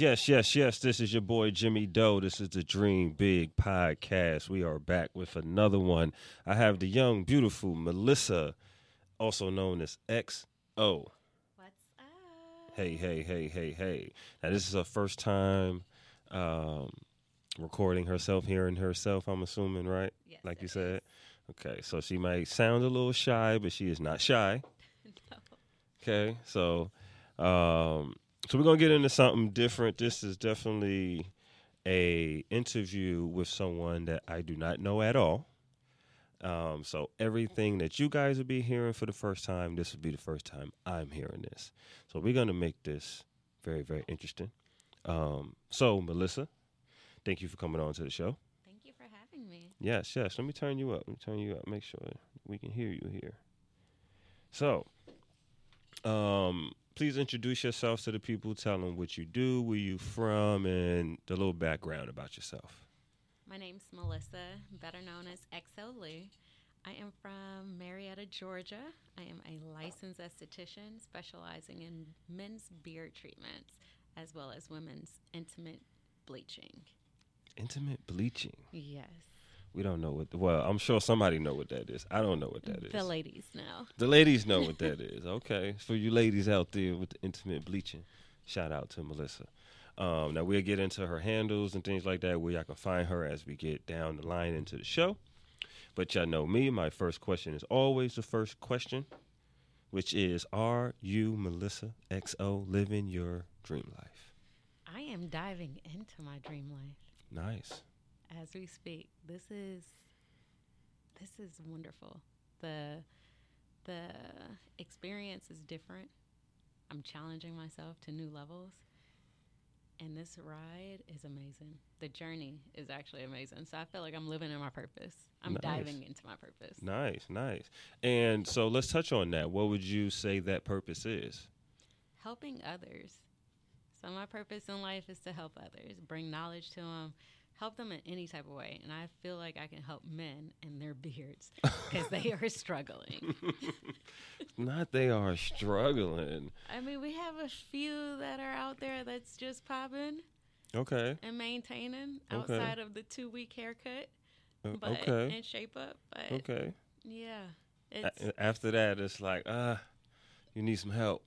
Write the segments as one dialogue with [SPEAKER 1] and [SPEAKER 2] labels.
[SPEAKER 1] Yes, yes, yes. This is your boy Jimmy Doe. This is the Dream Big podcast. We are back with another one. I have the young, beautiful Melissa, also known as XO.
[SPEAKER 2] What's up?
[SPEAKER 1] Hey, hey, hey, hey, hey. Now, this is her first time um, recording herself, hearing herself, I'm assuming, right?
[SPEAKER 2] Yes,
[SPEAKER 1] like you said. Okay, so she might sound a little shy, but she is not shy.
[SPEAKER 2] No.
[SPEAKER 1] Okay, so um, so we're gonna get into something different. This is definitely a interview with someone that I do not know at all. Um, so everything that you guys will be hearing for the first time, this will be the first time I'm hearing this. So we're gonna make this very, very interesting. Um, so Melissa, thank you for coming on to the show.
[SPEAKER 2] Thank you for having me.
[SPEAKER 1] Yes, yes. Let me turn you up. Let me turn you up. Make sure we can hear you here. So, um, please introduce yourself to the people. Tell them what you do, where you from, and the little background about yourself.
[SPEAKER 2] My name's Melissa, better known as XO Lee. I am from Marietta, Georgia. I am a licensed esthetician specializing in men's beard treatments as well as women's intimate bleaching.
[SPEAKER 1] Intimate bleaching.
[SPEAKER 2] Yes.
[SPEAKER 1] We don't know what. well, I'm sure somebody know what that is. I don't know what that is.
[SPEAKER 2] The ladies know.
[SPEAKER 1] The ladies know what that is. Okay, for you ladies out there with the intimate bleaching, shout out to Melissa. Um, now we'll get into her handles and things like that, where y'all can find her as we get down the line into the show. But y'all know me. My first question is always the first question, which is: Are you Melissa XO living your dream life?
[SPEAKER 2] I am diving into my dream life
[SPEAKER 1] Nice.
[SPEAKER 2] As we speak. This is this is wonderful. The the experience is different. I'm challenging myself to new levels. And this ride is amazing. The journey is actually amazing. So I feel like I'm living in my purpose. I'm
[SPEAKER 1] Nice.
[SPEAKER 2] diving into my purpose.
[SPEAKER 1] Nice, nice. And so let's touch on that. What would you say that purpose is?
[SPEAKER 2] Helping others. So my purpose in life is to help others, bring knowledge to them, help them in any type of way. And I feel like I can help men and their beards because they are struggling.
[SPEAKER 1] Not they are struggling.
[SPEAKER 2] I mean, we have a few that are out there that's just popping
[SPEAKER 1] Okay.
[SPEAKER 2] and maintaining
[SPEAKER 1] Okay.
[SPEAKER 2] outside of the two week haircut,
[SPEAKER 1] Uh,
[SPEAKER 2] but
[SPEAKER 1] okay.
[SPEAKER 2] and shape up. But
[SPEAKER 1] Okay.
[SPEAKER 2] yeah,
[SPEAKER 1] A- After that, it's like, ah, you need some help.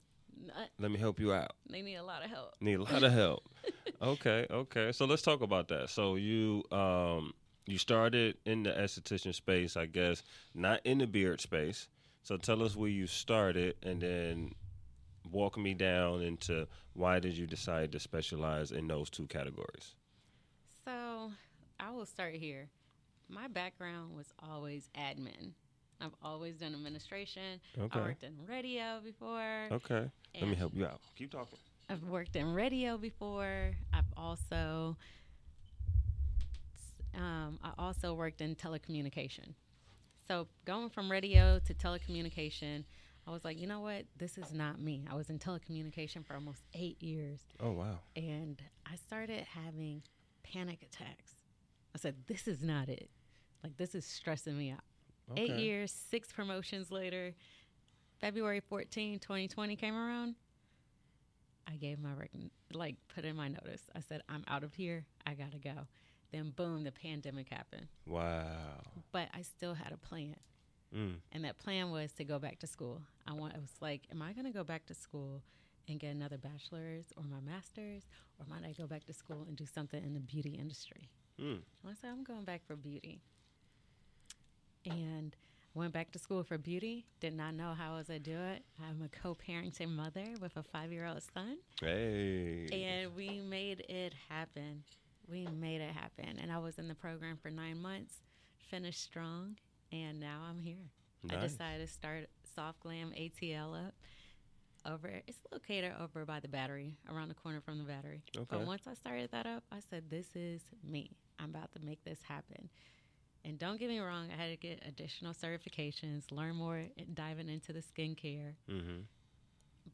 [SPEAKER 1] Let me help you out.
[SPEAKER 2] they need a lot of help.
[SPEAKER 1] Need a lot of help. okay, okay. So let's talk about that. So you um you started in the esthetician space, I guess, not in the beard space. So tell us where you started, and then walk me down into why did you decide to specialize in those two categories?
[SPEAKER 2] So I will start here. My background was always admin. I've always done administration.
[SPEAKER 1] Okay.
[SPEAKER 2] I worked in radio before.
[SPEAKER 1] Okay. Let me help you out. Keep talking.
[SPEAKER 2] I've worked in radio before. I've also um, I also worked in telecommunication. So going from radio to telecommunication, I was like, you know what? This is not me. I was in telecommunication for almost eight years,
[SPEAKER 1] Oh wow.
[SPEAKER 2] and I started having panic attacks. I said, this is not it. Like this is stressing me out. Eight years, six promotions later, February 14, 2020 came around. I gave my rec- like put in my notice. I said I'm out of here. I gotta go. Then boom, the pandemic happened.
[SPEAKER 1] Wow.
[SPEAKER 2] But I still had a plan,
[SPEAKER 1] Mm.
[SPEAKER 2] and that plan was to go back to school. I want. I was like, am I gonna go back to school and get another bachelor's or my master's, or might I go back to school and do something in the beauty industry?
[SPEAKER 1] Mm.
[SPEAKER 2] I said, I'm going back for beauty. And went back to school for beauty. Did not know how I was going to do it. I'm a co parenting mother with a five year old son.
[SPEAKER 1] Hey.
[SPEAKER 2] And we made it happen. We made it happen. And I was in the program for nine months, finished strong, and now I'm here.
[SPEAKER 1] Nice.
[SPEAKER 2] I decided to start Soft Glam ATL up. Over, it's located over by the battery, around the corner from the battery.
[SPEAKER 1] Okay.
[SPEAKER 2] But once I started that up, I said, "This is me. I'm about to make this happen." And don't get me wrong, I had to get additional certifications, learn more, and diving into the skincare.
[SPEAKER 1] Mm-hmm.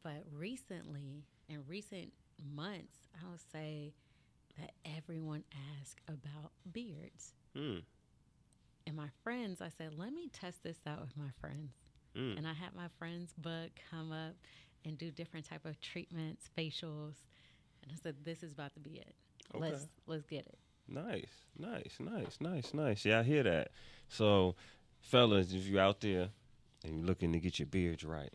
[SPEAKER 2] But recently, in recent months, I would say that everyone asks about beards.
[SPEAKER 1] Mm.
[SPEAKER 2] And my friends, I said, let me test this out with my friends.
[SPEAKER 1] Mm.
[SPEAKER 2] And I had my friends book come up and do different type of treatments, facials. And I said, "This is about to be it.
[SPEAKER 1] Okay.
[SPEAKER 2] Let's let's get it."
[SPEAKER 1] Nice, nice, nice, nice, nice. Yeah, I hear that. So, fellas, if you out there and you're looking to get your beards right,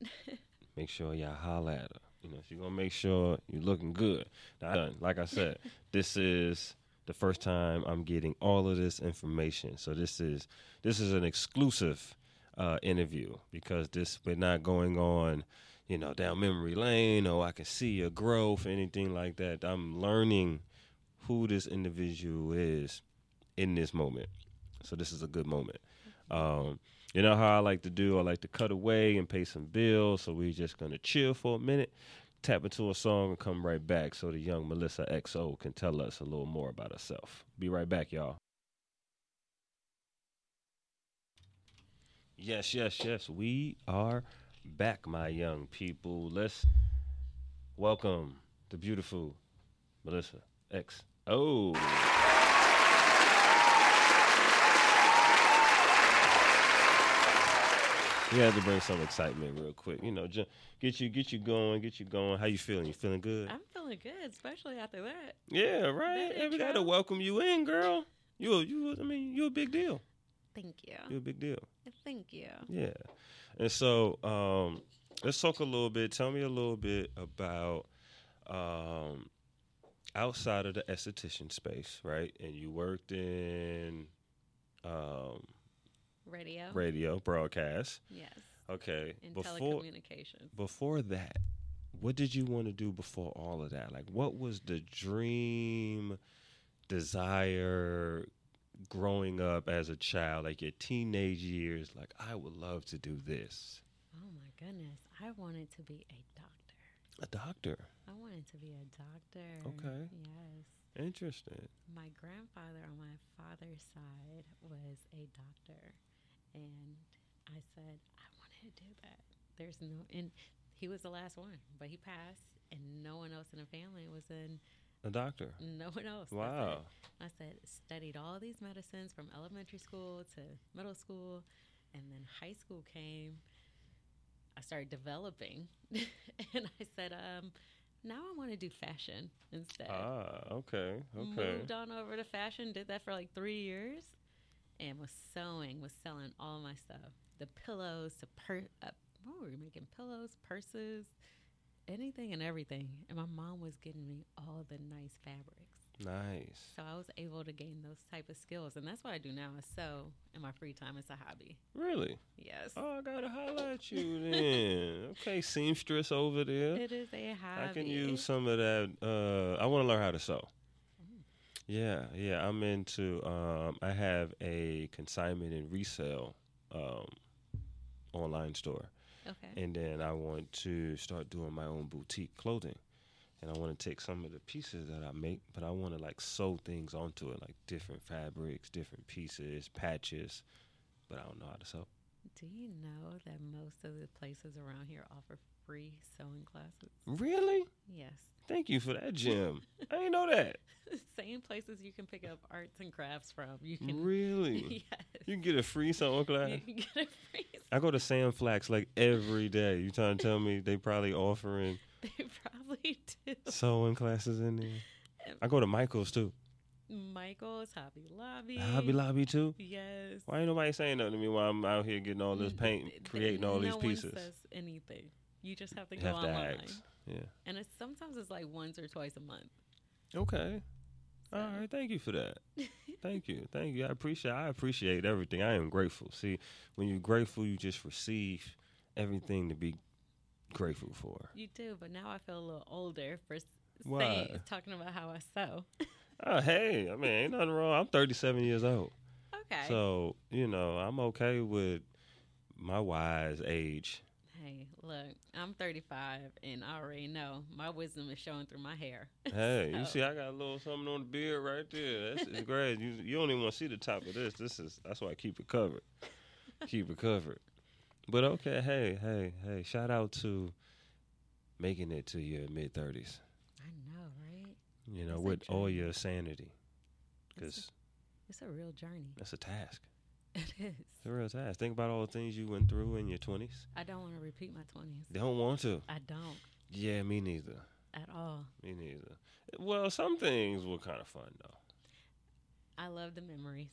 [SPEAKER 1] make sure y'all holler at her. You know, she's gonna make sure you're looking good. Now, like I said, this is the first time I'm getting all of this information. So this is this is an exclusive uh, interview because this we're not going on, you know, down memory lane or I can see your growth, anything like that. I'm learning who this individual is in this moment. So this is a good moment. Um, you know how I like to do? I like to cut away and pay some bills. So we're just gonna chill for a minute, tap into a song, and come right back so the young Melissa XO can tell us a little more about herself. Be right back, y'all. Yes, yes, yes. We are back, my young people. Let's welcome the beautiful Melissa XO. We had to bring some excitement real quick. You know, ju- get you get you going, get you going. How you feeling? You feeling good?
[SPEAKER 2] I'm feeling good, especially after that.
[SPEAKER 1] yeah, right.
[SPEAKER 2] that
[SPEAKER 1] we got to welcome you in, girl. You, you. I mean, you a big deal.
[SPEAKER 2] Thank you.
[SPEAKER 1] You a big deal.
[SPEAKER 2] Thank you.
[SPEAKER 1] Yeah. And so, um, let's talk a little bit. Tell me a little bit about um, outside of the esthetician space, right? And you worked in um,
[SPEAKER 2] Radio.
[SPEAKER 1] radio broadcast.
[SPEAKER 2] Yes.
[SPEAKER 1] Okay.
[SPEAKER 2] In
[SPEAKER 1] before
[SPEAKER 2] telecommunications.
[SPEAKER 1] before that, what did you want to do before all of that? Like, what was the dream, desire, growing up as a child, like your teenage years? Like, I would love to do this.
[SPEAKER 2] Oh my goodness. I wanted to be a doctor.
[SPEAKER 1] A doctor.
[SPEAKER 2] I wanted to be a doctor.
[SPEAKER 1] Okay.
[SPEAKER 2] Yes.
[SPEAKER 1] Interesting.
[SPEAKER 2] My grandfather on my father's side was a doctor. And I said, I wanted to do that. There's no, and he was the last one, but he passed, and no one else in the family was in,
[SPEAKER 1] A doctor.
[SPEAKER 2] no one else. That's it.
[SPEAKER 1] Wow.
[SPEAKER 2] I said, studied all these medicines from elementary school to middle school, and then high school came. I started developing, and I said, um, now I want to do fashion instead.
[SPEAKER 1] Ah, okay. Okay.
[SPEAKER 2] Moved on over to fashion, did that for like three years, and was sewing, was selling all my stuff. The pillows to per, uh, what were we making? Pillows, purses, anything and everything. And my mom was getting me all the nice fabrics.
[SPEAKER 1] Nice.
[SPEAKER 2] So I was able to gain those type of skills, and that's what I do now. Sew in my free time. It's a hobby.
[SPEAKER 1] Really?
[SPEAKER 2] Yes,
[SPEAKER 1] Oh, I gotta holler at you then. okay, seamstress over there.
[SPEAKER 2] it is a hobby.
[SPEAKER 1] I can use some of that. Uh, I want to learn how to sew. Yeah, yeah. I'm into. Um, I have a consignment and resale um, online store,
[SPEAKER 2] Okay.
[SPEAKER 1] and then I want to start doing my own boutique clothing. And I want to take some of the pieces that I make, but I want to like sew things onto it, like different fabrics, different pieces, patches. But I don't know how to sew.
[SPEAKER 2] Do you know that most of the places around here offer free sewing classes?
[SPEAKER 1] Really?
[SPEAKER 2] Yes.
[SPEAKER 1] Thank you for that, Jim. I didn't know that.
[SPEAKER 2] Same places you can pick up arts and crafts from. You can
[SPEAKER 1] Really?
[SPEAKER 2] yes.
[SPEAKER 1] You can get a free sewing class.
[SPEAKER 2] You can get a free.
[SPEAKER 1] I go to Sam Flax like every day. You trying to tell me they probably offering
[SPEAKER 2] They probably do.
[SPEAKER 1] sewing classes in there? I go to Michael's too.
[SPEAKER 2] Michael's Hobby Lobby.
[SPEAKER 1] Hobby Lobby too.
[SPEAKER 2] Yes.
[SPEAKER 1] Why ain't nobody saying nothing to me while I'm out here getting all this paint, creating all these pieces?
[SPEAKER 2] One says anything. You just have to
[SPEAKER 1] You
[SPEAKER 2] go
[SPEAKER 1] have to
[SPEAKER 2] online.
[SPEAKER 1] ask. Yeah.
[SPEAKER 2] And it's sometimes it's like once or twice a month.
[SPEAKER 1] Okay. All
[SPEAKER 2] So-
[SPEAKER 1] right. Thank you for that. Thank you. Thank you. I appreciate. I appreciate everything. I am grateful. See, when you're grateful, you just receive everything to be grateful for.
[SPEAKER 2] You do, but now I feel a little older for saying talking about how I sew.
[SPEAKER 1] Oh, hey. I mean, ain't nothing wrong. I'm 37 years old.
[SPEAKER 2] Okay.
[SPEAKER 1] So, you know, I'm okay with my wise age.
[SPEAKER 2] hey, look, I'm 35 and I already know my wisdom is showing through my hair.
[SPEAKER 1] Hey, you see, I got a little something on the beard right there. That's it's great. You you don't even want to see the top of this. This is that's why I keep it covered. keep it covered. But okay, hey, hey, hey! Shout out to making it to your mid thirties.
[SPEAKER 2] I know, right?
[SPEAKER 1] You know,
[SPEAKER 2] It's
[SPEAKER 1] with all your sanity, because
[SPEAKER 2] a, it's a real journey.
[SPEAKER 1] that's a task.
[SPEAKER 2] It is.
[SPEAKER 1] It's a real task. Think about all the things you went through in your twenties.
[SPEAKER 2] I don't want to repeat my 20s.
[SPEAKER 1] Don't want to.
[SPEAKER 2] I don't.
[SPEAKER 1] Yeah, me neither.
[SPEAKER 2] at all.
[SPEAKER 1] Me neither. Well, some things were kind of fun though.
[SPEAKER 2] I love the memories.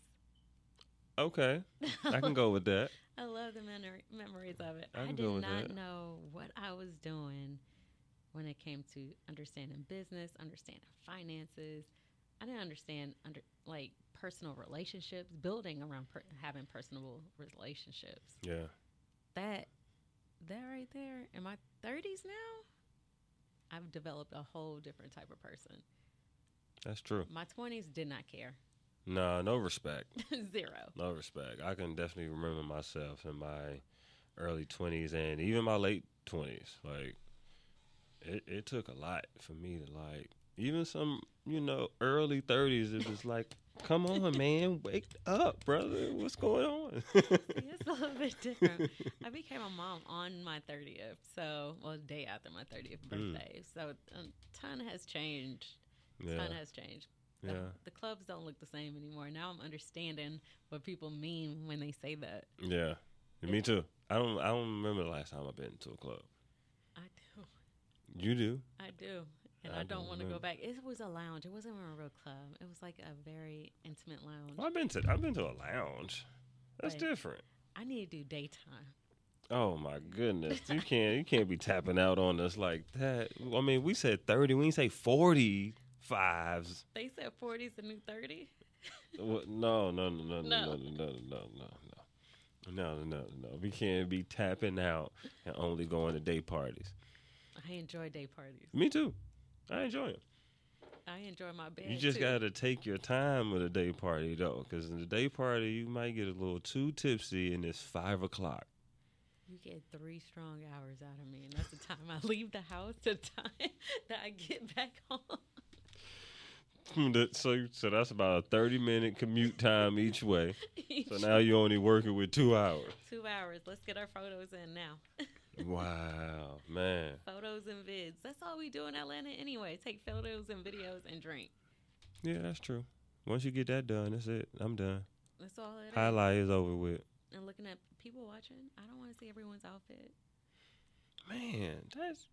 [SPEAKER 1] Okay, I can go with that.
[SPEAKER 2] I love the memory, memories of it.
[SPEAKER 1] I
[SPEAKER 2] I, did not know what I was doing when it came to understanding business, understanding finances. I didn't understand under like personal relationships, building around per- having personal relationships.
[SPEAKER 1] Yeah,
[SPEAKER 2] That that right there in my 30s now, I've developed a whole different type of person.
[SPEAKER 1] that's true.
[SPEAKER 2] My 20s did not care.
[SPEAKER 1] Nah, no respect.
[SPEAKER 2] Zero.
[SPEAKER 1] No respect. I can definitely remember myself in my early twenties and even my late twenties. Like it, it took a lot for me to like even some, you know, early thirties it was like, Come on, man, wake up, brother. What's going on?
[SPEAKER 2] it's a little bit different. I became a mom on my 30th, so well, day after my 30th
[SPEAKER 1] Mm.
[SPEAKER 2] birthday. So a ton has changed.
[SPEAKER 1] yeah.
[SPEAKER 2] Ton has changed. The,
[SPEAKER 1] Yeah.
[SPEAKER 2] the clubs don't look the same anymore. Now I'm understanding what people mean when they say that.
[SPEAKER 1] Yeah. Me too. I don't I don't remember the last time I've been to a club.
[SPEAKER 2] I do.
[SPEAKER 1] You do?
[SPEAKER 2] I do. And
[SPEAKER 1] I
[SPEAKER 2] I,
[SPEAKER 1] don't
[SPEAKER 2] don't want to go back. It was a lounge. It wasn't a real club. It was like a very intimate lounge.
[SPEAKER 1] Well, I've been to I've been to a lounge. That's
[SPEAKER 2] Like-
[SPEAKER 1] different.
[SPEAKER 2] I need to do daytime.
[SPEAKER 1] Oh my goodness. You can't you can't be tapping out on us like that. I mean, we said 30, we didn't say 40 fives.
[SPEAKER 2] They said 40's the new 30.
[SPEAKER 1] No, no, no, no, no, no,
[SPEAKER 2] No.
[SPEAKER 1] no, no, no, no, no. No. We can't be tapping out and only going to day parties.
[SPEAKER 2] I enjoy day parties.
[SPEAKER 1] Me too. I enjoy them.
[SPEAKER 2] I enjoy my bed.
[SPEAKER 1] You just
[SPEAKER 2] too.
[SPEAKER 1] got to take your time with a day party though, because in the day party you might get a little too tipsy, and it's five o'clock.
[SPEAKER 2] You get three strong hours out of me, and that's the time I leave the house, the time that I get back home.
[SPEAKER 1] So, so that's about a thirty minute commute time each way. So now you're only working with two hours.
[SPEAKER 2] Two hours. Let's get our photos in now.
[SPEAKER 1] Wow, man.
[SPEAKER 2] photos and vids. That's all we do in Atlanta anyway. Take photos and videos and drink.
[SPEAKER 1] Yeah, that's true. Once you get that done, that's it. I'm done.
[SPEAKER 2] That's all it is.
[SPEAKER 1] Highlight is over with.
[SPEAKER 2] And looking at people watching, I don't want to see everyone's outfit.
[SPEAKER 1] Man, that's.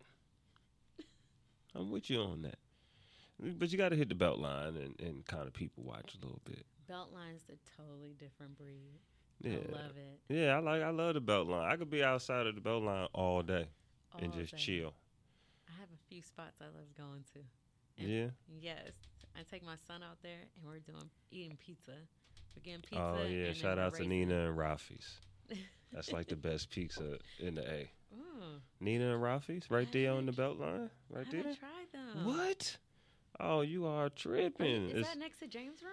[SPEAKER 1] I'm with you on that. But you got to hit the belt line and, and kind of people watch a little bit.
[SPEAKER 2] Beltline's a totally different breed.
[SPEAKER 1] Yeah.
[SPEAKER 2] I love it.
[SPEAKER 1] Yeah, I like I love the belt line. I could be outside of the belt line all day and just
[SPEAKER 2] day.
[SPEAKER 1] chill.
[SPEAKER 2] I have a few spots I love going to. And
[SPEAKER 1] Yeah.
[SPEAKER 2] Yes, I take my son out there, and we're doing eating pizza. We're getting pizza.
[SPEAKER 1] Oh yeah, shout out to. Nina and Rafi's. That's like the best pizza in the A.
[SPEAKER 2] Ooh,
[SPEAKER 1] Nina and Rafi's right there on the belt line,
[SPEAKER 2] I
[SPEAKER 1] right there.
[SPEAKER 2] tried them.
[SPEAKER 1] What? Oh, you are
[SPEAKER 2] Wait,
[SPEAKER 1] tripping.
[SPEAKER 2] is
[SPEAKER 1] It's,
[SPEAKER 2] that next to James' room?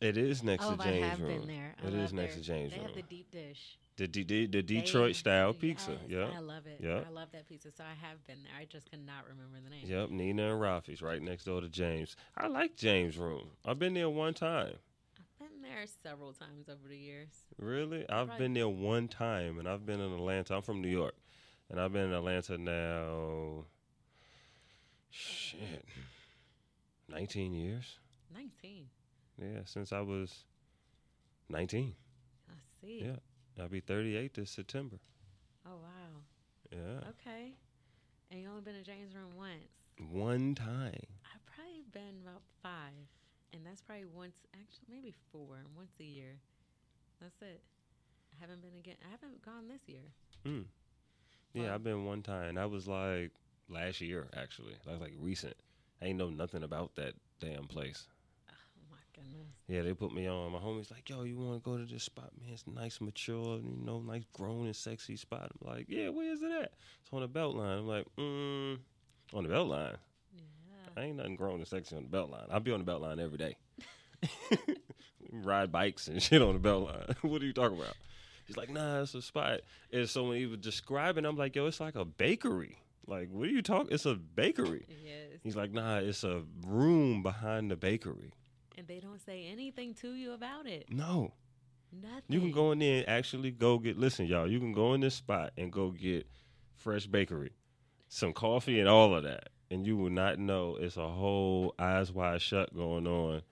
[SPEAKER 1] it is next
[SPEAKER 2] oh,
[SPEAKER 1] to James room.
[SPEAKER 2] I have
[SPEAKER 1] room.
[SPEAKER 2] been there. I
[SPEAKER 1] It is next
[SPEAKER 2] their-
[SPEAKER 1] to James
[SPEAKER 2] They
[SPEAKER 1] room.
[SPEAKER 2] They have the deep dish.
[SPEAKER 1] The, the, the,
[SPEAKER 2] They-
[SPEAKER 1] Detroit style pizza.
[SPEAKER 2] Yes,
[SPEAKER 1] Yeah.
[SPEAKER 2] I love it.
[SPEAKER 1] Yeah.
[SPEAKER 2] I love that pizza. So I have been there. I just cannot remember the name.
[SPEAKER 1] Yep, Nina and Rafi's right next door to James. I like James' room. I've been there one time.
[SPEAKER 2] I've been there several times over the years.
[SPEAKER 1] Really? I've
[SPEAKER 2] Right.
[SPEAKER 1] been there one time, and I've been in Atlanta. I'm from New York, and I've been in Atlanta now. Shit, nineteen years.
[SPEAKER 2] 19.
[SPEAKER 1] Yeah, since I was nineteen.
[SPEAKER 2] I see.
[SPEAKER 1] Yeah, I'll be thirty-eight this September.
[SPEAKER 2] Oh, wow.
[SPEAKER 1] Yeah,
[SPEAKER 2] Okay. And you only been in James' room once.
[SPEAKER 1] one time.
[SPEAKER 2] I've probably been about five. And that's probably once, actually, maybe four, once a year. That's it. I haven't been again. I haven't gone this year.
[SPEAKER 1] Mm. Yeah,
[SPEAKER 2] Wow.
[SPEAKER 1] I've been one time. That was like last year, actually. That was like recent. Ain't know nothing about that damn place.
[SPEAKER 2] Oh, my goodness.
[SPEAKER 1] Yeah, they put me on. My homie's like, "Yo, you want to go to this spot, man? It's nice, mature, you know, nice, grown and sexy spot." I'm like, "Yeah, where is it at?" It's on the belt line. I'm like, "Mm, on the belt line.
[SPEAKER 2] Yeah.
[SPEAKER 1] I ain't nothing grown and sexy on the belt line. I'll be on the belt line every day. Ride bikes and shit on the belt line. what are you talking about?" He's like, "Nah, it's a spot." And so when he was describing, I'm like, "Yo, it's like a bakery. Like, what are you talking? It's a bakery."
[SPEAKER 2] Yes.
[SPEAKER 1] He's like, "Nah, it's a room behind the bakery."
[SPEAKER 2] And they don't say anything to you about it.
[SPEAKER 1] No.
[SPEAKER 2] Nothing.
[SPEAKER 1] You can go in there and actually go get. Listen, y'all. You can go in this spot and go get fresh bakery, some coffee, and all of that, and you will not know it's a whole eyes wide shut going on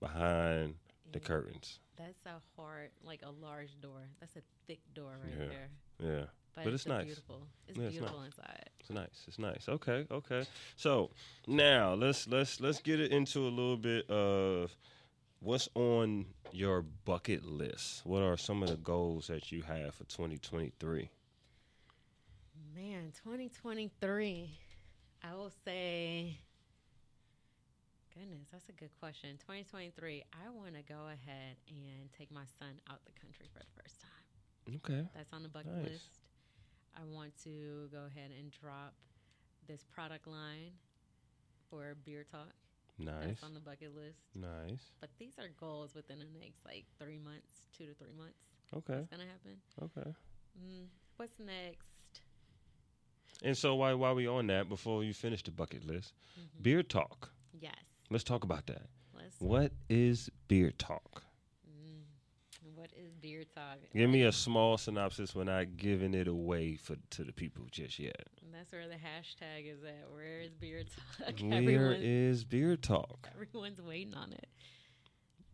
[SPEAKER 1] behind the curtains.
[SPEAKER 2] That's a hard, like a large door. That's a thick door right
[SPEAKER 1] Yeah.
[SPEAKER 2] there.
[SPEAKER 1] Yeah,
[SPEAKER 2] but,
[SPEAKER 1] But
[SPEAKER 2] it's,
[SPEAKER 1] it's nice.
[SPEAKER 2] beautiful. It's
[SPEAKER 1] Yeah, it's
[SPEAKER 2] beautiful inside.
[SPEAKER 1] It's nice. It's nice. Okay. Okay. So now let's let's let's get it into a little bit of what's on your bucket list. What are some of the goals that you have for 2023?
[SPEAKER 2] Man, 2023. I will say, goodness, that's a good question. 2023, I want to go ahead and take my son out the country for the first time.
[SPEAKER 1] Okay.
[SPEAKER 2] That's on the bucket
[SPEAKER 1] Nice.
[SPEAKER 2] list. I want to go ahead and drop this product line for Beard Talk.
[SPEAKER 1] Nice.
[SPEAKER 2] That's on the bucket list.
[SPEAKER 1] Nice.
[SPEAKER 2] But these are goals within the next like three months, two to three months.
[SPEAKER 1] Okay.
[SPEAKER 2] That's gonna happen.
[SPEAKER 1] Okay.
[SPEAKER 2] Mm, what's next?
[SPEAKER 1] And so while while we on that, before you finish the bucket list,
[SPEAKER 2] Mhm.
[SPEAKER 1] beard talk.
[SPEAKER 2] Yes.
[SPEAKER 1] Let's talk about that.
[SPEAKER 2] Let's.
[SPEAKER 1] What is beard talk?
[SPEAKER 2] What is beard talk?
[SPEAKER 1] Give me a small synopsis. We're not giving it away for to the people just yet.
[SPEAKER 2] And that's where the hashtag is at. Where is beard talk?
[SPEAKER 1] Where
[SPEAKER 2] Everyone-
[SPEAKER 1] is beard talk?
[SPEAKER 2] Everyone's waiting on it.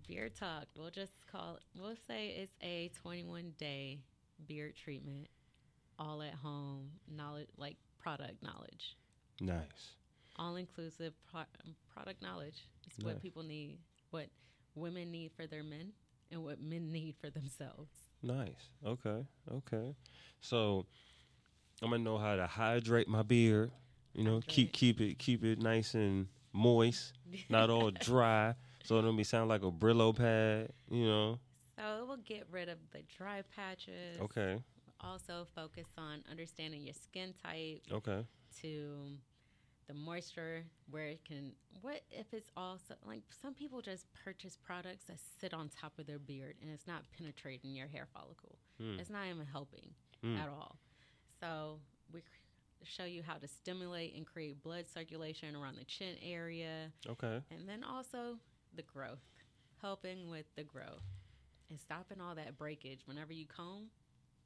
[SPEAKER 2] Beard talk. We'll just call it, we'll say it's a 21 day beard treatment, all at home, knowledge, like product knowledge,
[SPEAKER 1] Nice.
[SPEAKER 2] all inclusive pro- product knowledge. It's what people need, what women need for their men, and what men need for themselves.
[SPEAKER 1] Nice. Okay. Okay. So I'm gonna know how to hydrate my beard. You know, keep
[SPEAKER 2] Hydrate.
[SPEAKER 1] keep it keep it nice and moist, not all dry. So it don't be sound like a Brillo pad. You know.
[SPEAKER 2] So it will get rid of the dry patches.
[SPEAKER 1] Okay.
[SPEAKER 2] Also focus on understanding your skin type,
[SPEAKER 1] Okay.
[SPEAKER 2] to the moisture where it can what if it's also like some people just purchase products that sit on top of their beard and it's not penetrating your hair follicle
[SPEAKER 1] Hmm.
[SPEAKER 2] it's not even helping
[SPEAKER 1] Hmm.
[SPEAKER 2] at all so we show you how to stimulate and create blood circulation around the chin area
[SPEAKER 1] Okay.
[SPEAKER 2] and then also the growth helping with the growth and stopping all that breakage whenever you comb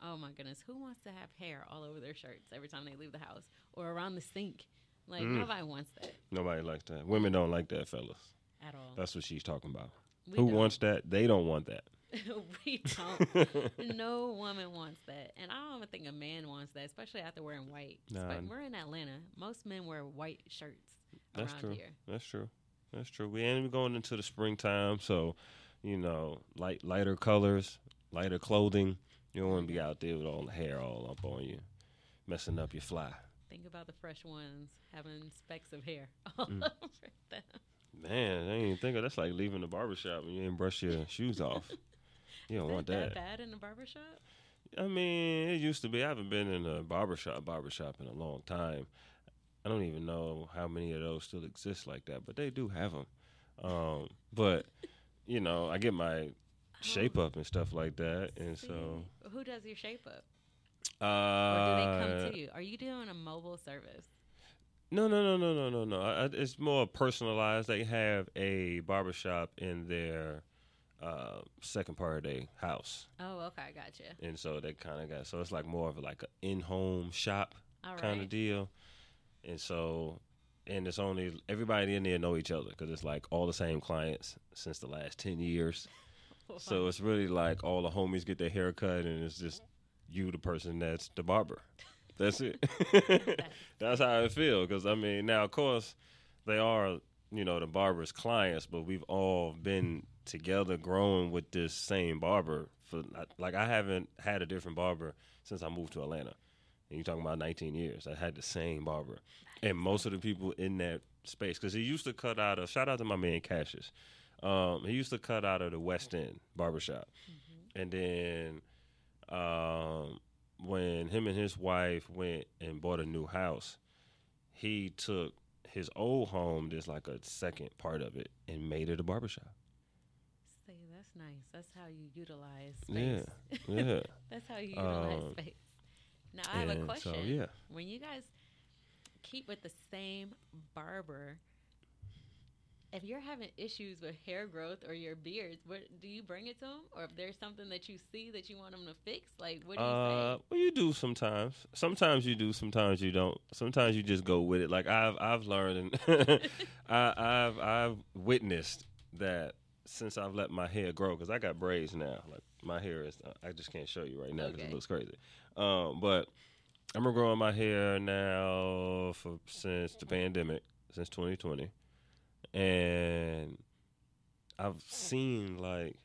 [SPEAKER 2] oh my goodness who wants to have hair all over their shirts every time they leave the house or around the sink like
[SPEAKER 1] Mm.
[SPEAKER 2] nobody wants that
[SPEAKER 1] Nobody likes that. Women don't like that, fellas.
[SPEAKER 2] at all
[SPEAKER 1] That's what she's talking about.
[SPEAKER 2] We
[SPEAKER 1] Who
[SPEAKER 2] don't.
[SPEAKER 1] wants that? They don't want that.
[SPEAKER 2] we don't no woman wants that and i don't even think a man wants that especially after wearing white
[SPEAKER 1] Nah.
[SPEAKER 2] but we're in atlanta most men wear white shirts
[SPEAKER 1] That's
[SPEAKER 2] around
[SPEAKER 1] true.
[SPEAKER 2] here
[SPEAKER 1] That's true. That's true. We ain't even going into the springtime, so you know, light lighter colors, lighter clothing. You don't want to be out there with all the hair all up on you, messing up your fly.
[SPEAKER 2] Think about the fresh ones having specks of hair all
[SPEAKER 1] Mm.
[SPEAKER 2] over them
[SPEAKER 1] Man, I didn't even think of that's like leaving the barbershop when you didn't brush your shoes off. You don't
[SPEAKER 2] Is
[SPEAKER 1] want
[SPEAKER 2] that,
[SPEAKER 1] that.
[SPEAKER 2] bad in the barbershop
[SPEAKER 1] I mean, it used to be. I haven't been in a barbershop barbershop in a long time. I don't even know how many of those still exist like that, but they do have them. Um, but you know, I get my shape up and stuff like that, and so
[SPEAKER 2] who does your shape up
[SPEAKER 1] uh,
[SPEAKER 2] or do they come to you are you doing a mobile service
[SPEAKER 1] No, no, no, no, no, no, no. I, it's more personalized. They have a barbershop in their uh, second part of their house,
[SPEAKER 2] oh okay gotcha
[SPEAKER 1] and so they kind of got. So it's like more of like an in-home shop
[SPEAKER 2] all
[SPEAKER 1] kind of deal. And so, and it's only everybody in there know each other because it's like all the same clients since the last ten years. So it's really like all the homies get their hair cut, and it's just you, the person that's the barber. That's it. that's how I feel. Because I mean, now of course they are, you know, the barber's clients, but we've all been together, growing with this same barber for like I haven't had a different barber since I moved to Atlanta. And you're talking about 19 years. I had the same barber, and most of the people in that space because he used to cut out of. Shout out to my man Cassius. Um, he used to cut out of the West End barbershop. And then um, when him and his wife went and bought a new house, he took his old home, there's like a second part of it, and made it a barbershop.
[SPEAKER 2] See, that's nice. That's how you utilize
[SPEAKER 1] Yeah,
[SPEAKER 2] space.
[SPEAKER 1] Yeah.
[SPEAKER 2] that's how you utilize
[SPEAKER 1] Um,
[SPEAKER 2] space. Now I have a question.
[SPEAKER 1] So, yeah.
[SPEAKER 2] When you guys keep with the same barber, if you're having issues with hair growth or your beards, what do you bring it to them? Or if there's something that you see that you want them to fix, like what do you
[SPEAKER 1] Uh,
[SPEAKER 2] say?
[SPEAKER 1] well, you do sometimes. Sometimes you do. Sometimes you don't. Sometimes you just go with it. Like I've I've learned and I, I've I've witnessed that since I've let my hair grow because I got braids now. Like My hair is. I just can't show you right now because
[SPEAKER 2] Okay.
[SPEAKER 1] it looks crazy. Um, but I'm growing my hair now for since the pandemic, since 2020, and I've seen like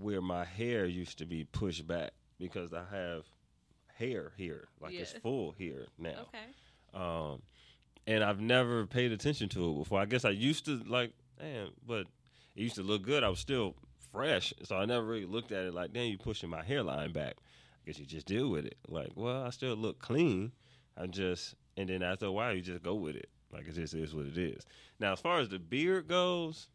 [SPEAKER 1] where my hair used to be pushed back because I have hair here, like it's full here now.
[SPEAKER 2] Okay.
[SPEAKER 1] Um, and I've never paid attention to it before. I guess I used to like, damn, but it used to look good. I was still fresh, so I never really looked at it like, damn, you pushing my hairline back. I guess you just deal with it. Like, well, I still look clean. I just, and then after a while, you just go with it. Like it just is what it is. Now, as far as the beard goes,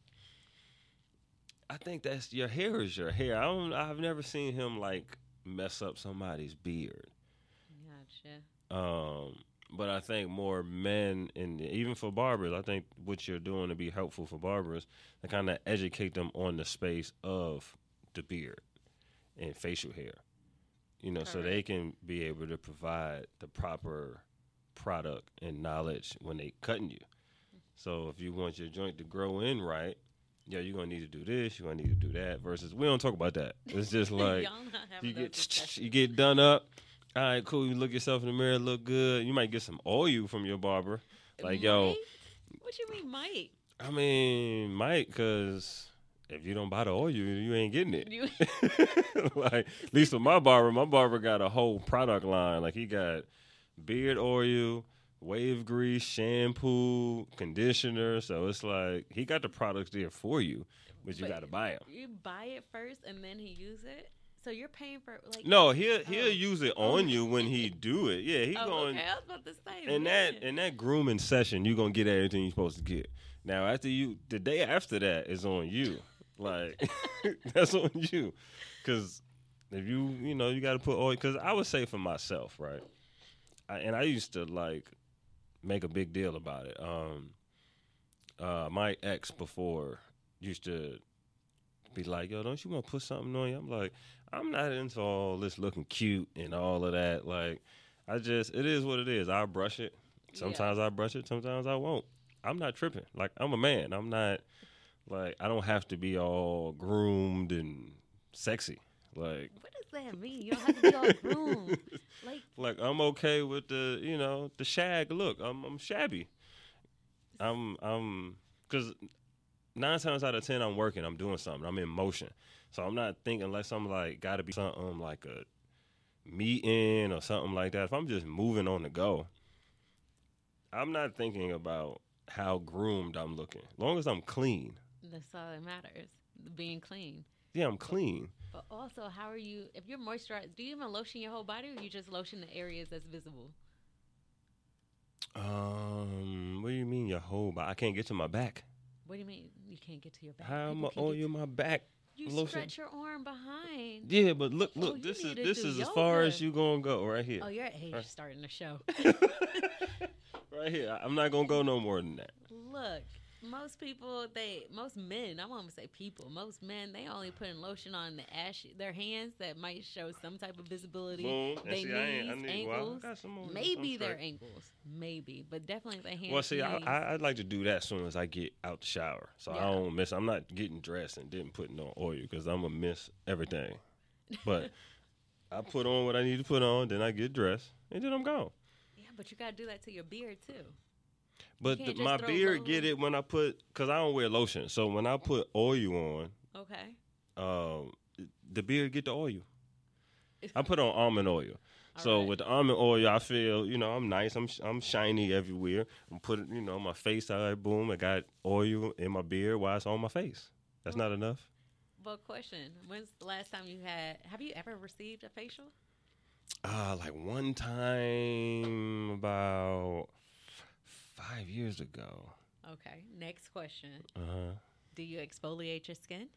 [SPEAKER 1] I think that's your hair is your hair. I don't. I've never seen him like mess up somebody's beard.
[SPEAKER 2] Gotcha.
[SPEAKER 1] Um, but I think more men and even for barbers, I think what you're doing to be helpful for barbers to kind of educate them on the space of the beard and facial hair. You know, so they can be able to provide the proper product and knowledge when they cutting you. So if you want your joint to grow in right, yeah, you're gonna need to do this, you're gonna need to do that. Versus we don't talk about that. It's just like
[SPEAKER 2] Y'all not having
[SPEAKER 1] you get you get done up. All right, cool. You look yourself in the mirror, look good. You might get some oil from your barber. Like, yo,
[SPEAKER 2] What you mean, Mike?
[SPEAKER 1] I mean, Mike, because if you don't buy the oil, you ain't getting it.
[SPEAKER 2] You,
[SPEAKER 1] like, at least with my barber, my barber got a whole product line. Like, he got beard oil, wave grease, shampoo, conditioner. So it's like he got the products there for you, but you got to buy them.
[SPEAKER 2] you buy it first and then he use it. So you're paying for like
[SPEAKER 1] No, he'll he'll
[SPEAKER 2] Oh.
[SPEAKER 1] use it on you when he do it. Yeah, he
[SPEAKER 2] Oh,
[SPEAKER 1] going
[SPEAKER 2] okay. I was about to say
[SPEAKER 1] in that in that grooming session, you're gonna get everything you're supposed to get. Now after you, the day after that is on you. Like that's on you, because if you you know you got to put oil. Because I would say for myself, right, I, and I used to like make a big deal about it. Um, uh, my ex before used to be like, "Yo, don't you want to put something on you?" I'm like, I'm not into all this looking cute and all of that. Like, I just it is what it is. I brush it. Sometimes I brush it. Sometimes I won't. I'm not tripping. Like I'm a man. I'm not like I don't have to be all groomed and sexy. Like
[SPEAKER 2] What does that mean? You don't have to be all groomed. Like
[SPEAKER 1] like I'm okay with the you know the shag look. I'm I'm shabby. I'm I'm because nine times out of ten I'm working. I'm doing something. I'm in motion. So I'm not thinking unless I'm like got to be something like a meeting or something like that. If I'm just moving on the go, I'm not thinking about how groomed I'm looking. As long as I'm clean.
[SPEAKER 2] that's all that matters. Being clean.
[SPEAKER 1] Yeah, I'm clean.
[SPEAKER 2] But also, how are you? If you're moisturized, do you even lotion your whole body, or you just lotion the areas that's visible?
[SPEAKER 1] Um, what do you mean your whole body? I can't get to my back.
[SPEAKER 2] What do you mean you can't get to your back?
[SPEAKER 1] How am I
[SPEAKER 2] can get
[SPEAKER 1] my back?
[SPEAKER 2] You
[SPEAKER 1] lotion?
[SPEAKER 2] stretch your arm behind.
[SPEAKER 1] Yeah, but look,
[SPEAKER 2] Oh,
[SPEAKER 1] look.
[SPEAKER 2] you
[SPEAKER 1] this is this is as far as you gonna go right here.
[SPEAKER 2] Oh, you're you're
[SPEAKER 1] Right.
[SPEAKER 2] starting the show.
[SPEAKER 1] right here. I'm not gonna go no more than that.
[SPEAKER 2] Look, most people, they, most men, I won't say people, most men, they only putting lotion on the ash, their hands that might show some type of visibility.
[SPEAKER 1] Boom.
[SPEAKER 2] They
[SPEAKER 1] see, ain't, I
[SPEAKER 2] knees,
[SPEAKER 1] need,
[SPEAKER 2] ankles. Maybe their ankles, maybe, but definitely their hands.
[SPEAKER 1] Well, see, I,
[SPEAKER 2] knees.
[SPEAKER 1] I, I'd like to do that as soon as I get out the shower, so I don't miss. I'm not getting dressed and didn't putting on oil because I'm gonna miss everything. But I put on what I need to put on, then I get dressed, and then I'm gone.
[SPEAKER 2] yeah, but you gotta do that to your beard too.
[SPEAKER 1] But the, my beard get it when I put because I don't wear lotion. So when I put oil on,
[SPEAKER 2] Okay.
[SPEAKER 1] um, the beard get the oil. I put on almond oil.
[SPEAKER 2] All
[SPEAKER 1] so
[SPEAKER 2] right.
[SPEAKER 1] with the almond oil, I feel you know I'm nice. I'm I'm shiny everywhere. I'm putting you know my face. I boom. I got oil in my beard while it's on my face. That's not enough.
[SPEAKER 2] But question: When's the last time you had? Have you ever received a facial?
[SPEAKER 1] Uh, like one time about five years ago.
[SPEAKER 2] Okay. Next question:
[SPEAKER 1] Uh huh.
[SPEAKER 2] Do you exfoliate your skin?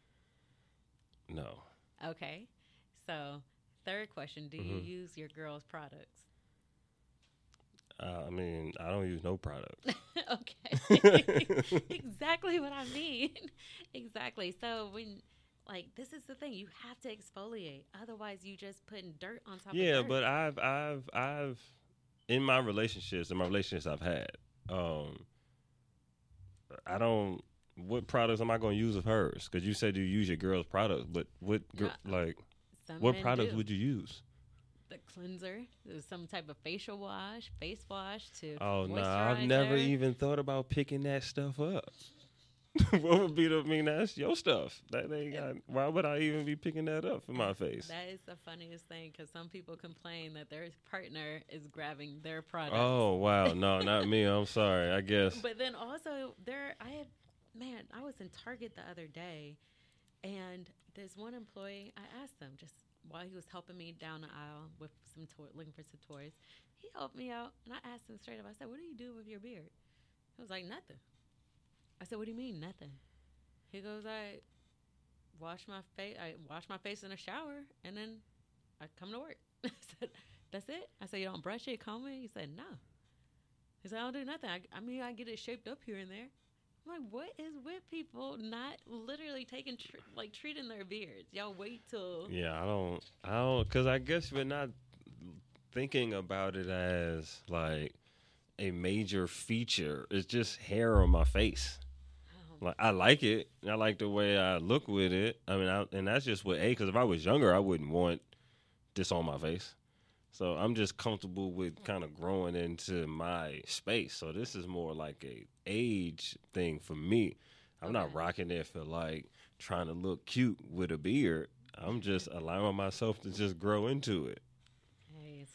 [SPEAKER 1] No.
[SPEAKER 2] Okay. So, third question: Do you
[SPEAKER 1] Mhm.
[SPEAKER 2] use your girl's products?
[SPEAKER 1] Uh, I mean, I don't use no product.
[SPEAKER 2] okay. exactly what I mean. exactly. So when like this is the thing, you have to exfoliate. Otherwise you just putting dirt on top
[SPEAKER 1] yeah,
[SPEAKER 2] of dirt.
[SPEAKER 1] but I've I've I've in my relationships, in my relationships I've had, um, I don't what products am I going to use of hers? Because you said you use your girl's products, but what gr-
[SPEAKER 2] Yeah.
[SPEAKER 1] like what products
[SPEAKER 2] do.
[SPEAKER 1] would you use?
[SPEAKER 2] the cleanser, some type of facial wash, face wash to
[SPEAKER 1] Oh no, I've never even thought about picking that stuff up. what would be the? I mean, that's your stuff. That ain't got. Why would I even be picking that up for my face?
[SPEAKER 2] That is the funniest thing because some people complain that their partner is grabbing their product.
[SPEAKER 1] Oh wow, no, not me. I'm sorry. I guess.
[SPEAKER 2] But then also there, I had man, I was in Target the other day, and there's one employee. I asked him just while he was helping me down the aisle with some toy, looking for some toys. He helped me out, and I asked him straight up. I said, "What do you do with your beard?" He was like, "Nothing." I said, "What do you mean nothing?" He goes, "I wash my face. I wash my face in a shower, and then I come to work." I said, "That's it." I said, "You don't brush it, comb it?" He said, "No." He said, "I don't do nothing. I, I mean, I get it shaped up here and there." I'm like, what is with people not literally taking tr- like treating their beards? Y'all wait till
[SPEAKER 1] Yeah, I don't. I don't. Because I guess we're not thinking about it as like a major feature. It's just hair on my face. Like I like it. I like the way I look with it. I mean, I, and that's just what a. Because if I was younger, I wouldn't want this on my face. So I'm just comfortable with kind of growing into my space. So this is more like a age thing for me. I'm not rocking it for like trying to look cute with a beard. I'm just allowing myself to just grow into it.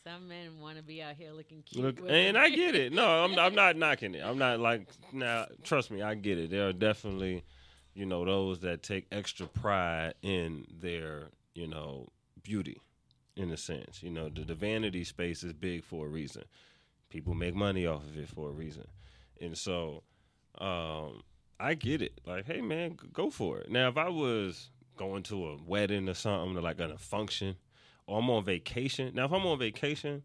[SPEAKER 2] Some men want to be out here looking cute.
[SPEAKER 1] Look, and I get it. No, I'm I'm not knocking it. I'm not like now. Trust me, I get it. There are definitely, you know, those that take extra pride in their, you know, beauty, in a sense. You know, the, the vanity space is big for a reason. People make money off of it for a reason, and so, um, I get it. Like, hey man, go for it. Now, if I was going to a wedding or something, or like a function, or I'm on vacation. Now, if I'm on vacation.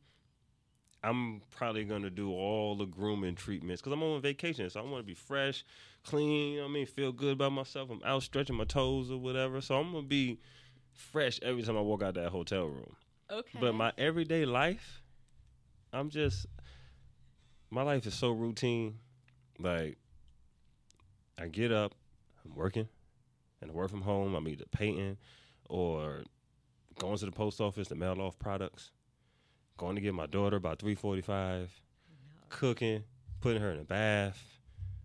[SPEAKER 1] I'm probably gonna do all the grooming treatments because I'm on vacation, so I want to be fresh, clean. You know what I mean, feel good about myself. I'm out stretching my toes or whatever, so I'm gonna be fresh every time I walk out that hotel room.
[SPEAKER 2] Okay.
[SPEAKER 1] But my everyday life, I'm just my life is so routine. Like I get up, I'm working, and I work from home. I'm either painting or going to the post office to mail off products. Going to get my daughter about three forty-five. Cooking, putting her in a bath,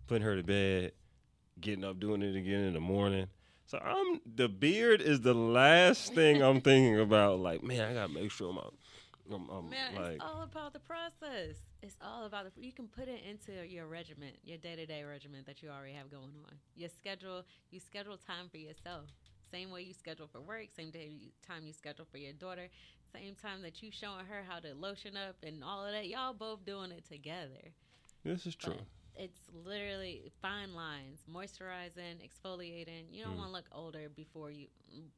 [SPEAKER 1] putting her to bed, getting up, doing it again in the morning. So I'm the beard is the last thing I'm thinking about. Like, man, I gotta make sure I'm, I'm, I'm
[SPEAKER 2] Man,
[SPEAKER 1] like,
[SPEAKER 2] it's all about the process. It's all about the. You can put it into your regiment, your day to day regiment that you already have going on. Your schedule. You schedule time for yourself. Same way you schedule for work. Same day you, time you schedule for your daughter. Same time that you showing her how to lotion up and all of that. Y'all both doing it together.
[SPEAKER 1] this is true.
[SPEAKER 2] But it's literally fine lines, moisturizing, exfoliating. You don't
[SPEAKER 1] Mm.
[SPEAKER 2] want to look older before you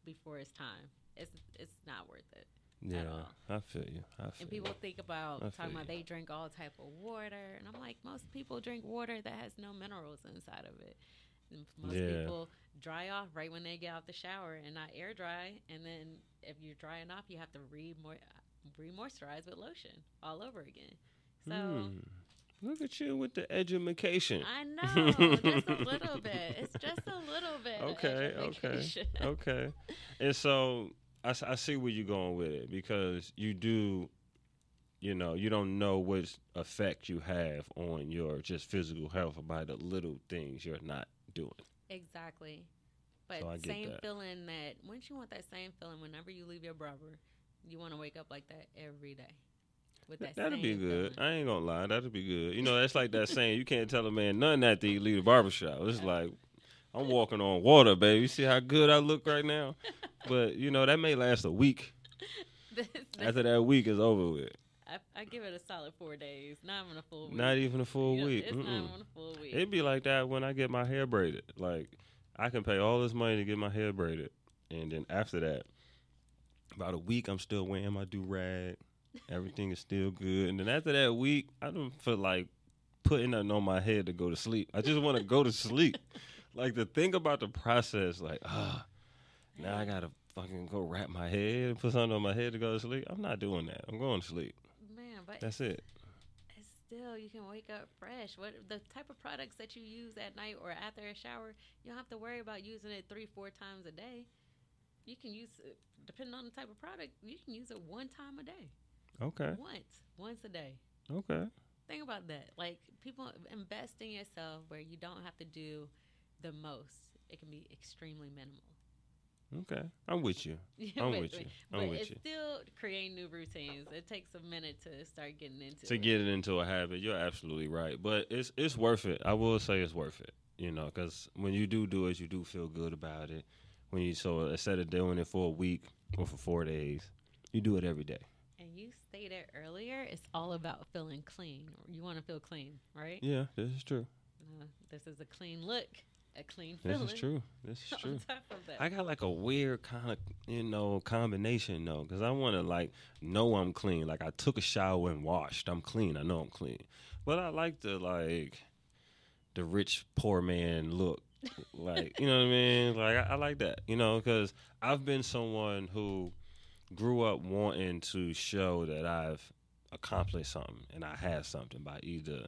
[SPEAKER 2] before it's time. It's it's not worth it.
[SPEAKER 1] Yeah. I feel you. I feel
[SPEAKER 2] And people
[SPEAKER 1] you.
[SPEAKER 2] think about talking about
[SPEAKER 1] you.
[SPEAKER 2] they drink all type of water, and I'm like, most people drink water that has no minerals inside of it. Most
[SPEAKER 1] Yeah.
[SPEAKER 2] people dry off right when they get out the shower and not air dry, and then if you're drying off, you have to re re moisturize with lotion all over again. So
[SPEAKER 1] Hmm. Look at you with the education.
[SPEAKER 2] I know just a little bit. It's just a little bit.
[SPEAKER 1] Okay, okay, okay. And so I, I see where you're going with it because you do, you know, you don't know what effect you have on your just physical health by the little things you're not doing.
[SPEAKER 2] Exactly. But
[SPEAKER 1] So
[SPEAKER 2] same
[SPEAKER 1] that.
[SPEAKER 2] feeling that once you want that same feeling whenever you leave your barber, you want to wake up like that every day. With that
[SPEAKER 1] That'd be good.
[SPEAKER 2] feeling.
[SPEAKER 1] I ain't gonna lie, that'd be good. You know, that's like that saying, you can't tell a man nothing after he leave the barbershop. It's like I'm walking on water, baby. You see how good I look right now? But you know, that may last a week. After that week is over with.
[SPEAKER 2] I, give it a solid four days, not even a full week.
[SPEAKER 1] Not even a full
[SPEAKER 2] You know,
[SPEAKER 1] week.
[SPEAKER 2] It's not
[SPEAKER 1] Mm-mm.
[SPEAKER 2] even a full week.
[SPEAKER 1] It'd be like that when I get my hair braided. Like I can pay all this money to get my hair braided, and then after that, about a week, I'm still wearing my do rag. Everything is still good, and then after that week, I don't feel like putting nothing on my head to go to sleep. I just want to go to sleep. Like the thing about the process, like ah, now I gotta fucking go wrap my head and put something on my head to go to sleep. I'm not doing that. I'm going to sleep.
[SPEAKER 2] But
[SPEAKER 1] That's it.
[SPEAKER 2] it's still you can wake up fresh. What the type of products that you use at night or after a shower, you don't have to worry about using it three, four times a day. You can use it, depending on the type of product, you can use it one time a day.
[SPEAKER 1] Okay.
[SPEAKER 2] Once, once a day.
[SPEAKER 1] Okay.
[SPEAKER 2] Think about that. Like people invest in yourself where you don't have to do the most. It can be extremely minimal.
[SPEAKER 1] Okay. I'm with you. I'm with you. I'm
[SPEAKER 2] but
[SPEAKER 1] with
[SPEAKER 2] it's
[SPEAKER 1] you.
[SPEAKER 2] still creating new routines. It takes a minute to start getting into
[SPEAKER 1] To
[SPEAKER 2] it.
[SPEAKER 1] get it into a habit, you're absolutely right. But it's it's worth it. I will say it's worth it. You know, because when you do do it, you do feel good about it. When you so instead of doing it for a week or for four days, you do it every day.
[SPEAKER 2] And you stated earlier, it's all about feeling clean. You want to feel clean, right?
[SPEAKER 1] Yeah, this is true.
[SPEAKER 2] Uh, this is a clean look, a clean
[SPEAKER 1] This is true. This is true.
[SPEAKER 2] On top of that,
[SPEAKER 1] I got like a weird kind of you know combination though, because I want to like know I'm clean. Like I took a shower and washed. I'm clean. I know I'm clean. But I like the like the rich poor man look. like you know what I mean? Like I, I like that. You know, because I've been someone who grew up wanting to show that I've accomplished something and I had something by either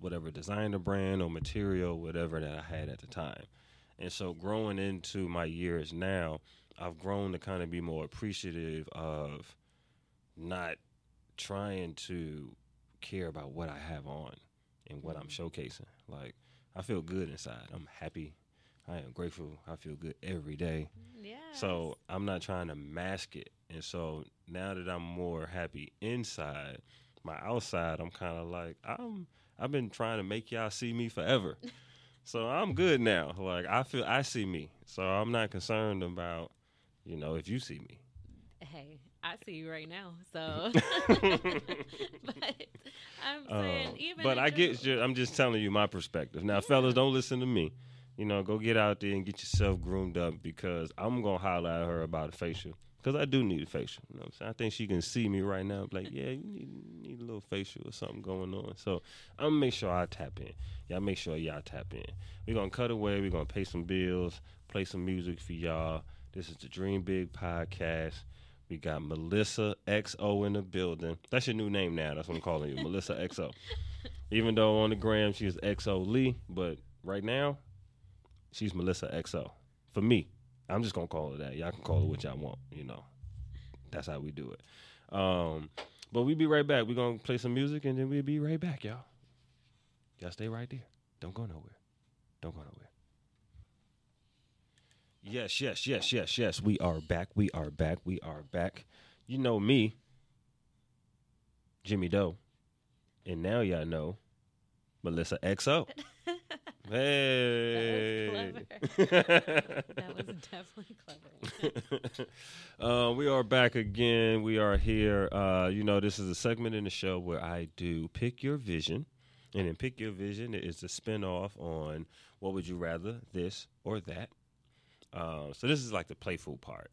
[SPEAKER 1] whatever designer brand or material, whatever that I had at the time. And so growing into my years now, I've grown to kind of be more appreciative of not trying to care about what I have on and what I'm mm-hmm. showcasing. Like I feel good inside. I'm happy. I am grateful. I feel good every day.
[SPEAKER 2] yeah.
[SPEAKER 1] So I'm not trying to mask it. And so now that I'm more happy inside, my outside, I'm kind of like I'm. I've been trying to make y'all see me forever. so I'm good now. Like I feel I see me. So I'm not concerned about, you know, if you see me.
[SPEAKER 2] hey, I see you right now. So, but I'm saying
[SPEAKER 1] Um,
[SPEAKER 2] even.
[SPEAKER 1] but I get
[SPEAKER 2] general-
[SPEAKER 1] you. I'm just telling you my perspective. Now, fellas, don't listen to me. You know, go get out there and get yourself groomed up because I'm gonna holler at her about a facial because I do need a facial. You know, what I'm saying? I think she can see me right now. Like, yeah, you need need a little facial or something going on. So I'm gonna make sure I tap in. Y'all make sure y'all tap in. We're gonna cut away. We're gonna pay some bills, play some music for y'all. This is the Dream Big podcast. We got Melissa XO in the building. That's your new name now. That's what I'm calling you, Melissa XO. Even though on the gram she is XO Lee, but right now she's Melissa XO. For me, I'm just gonna call it that. Y'all can call it what y'all want. You know, that's how we do it. Um, but we be right back. We're gonna play some music and then we'll be right back, y'all. Y'all stay right there. Don't go nowhere. Don't go nowhere. Yes, yes, yes, yes, yes. We are back. We are back. We are back. You know me, Jimmy Doe. And now y'all know Melissa XO. Hey.
[SPEAKER 2] That was definitely clever.
[SPEAKER 1] uh, we are back again. We are here. Uh, you know, this is a segment in the show where I do pick your vision. And in Pick Your Vision, it is a spinoff on what would you rather, this or that. Uh, so this is like the playful part.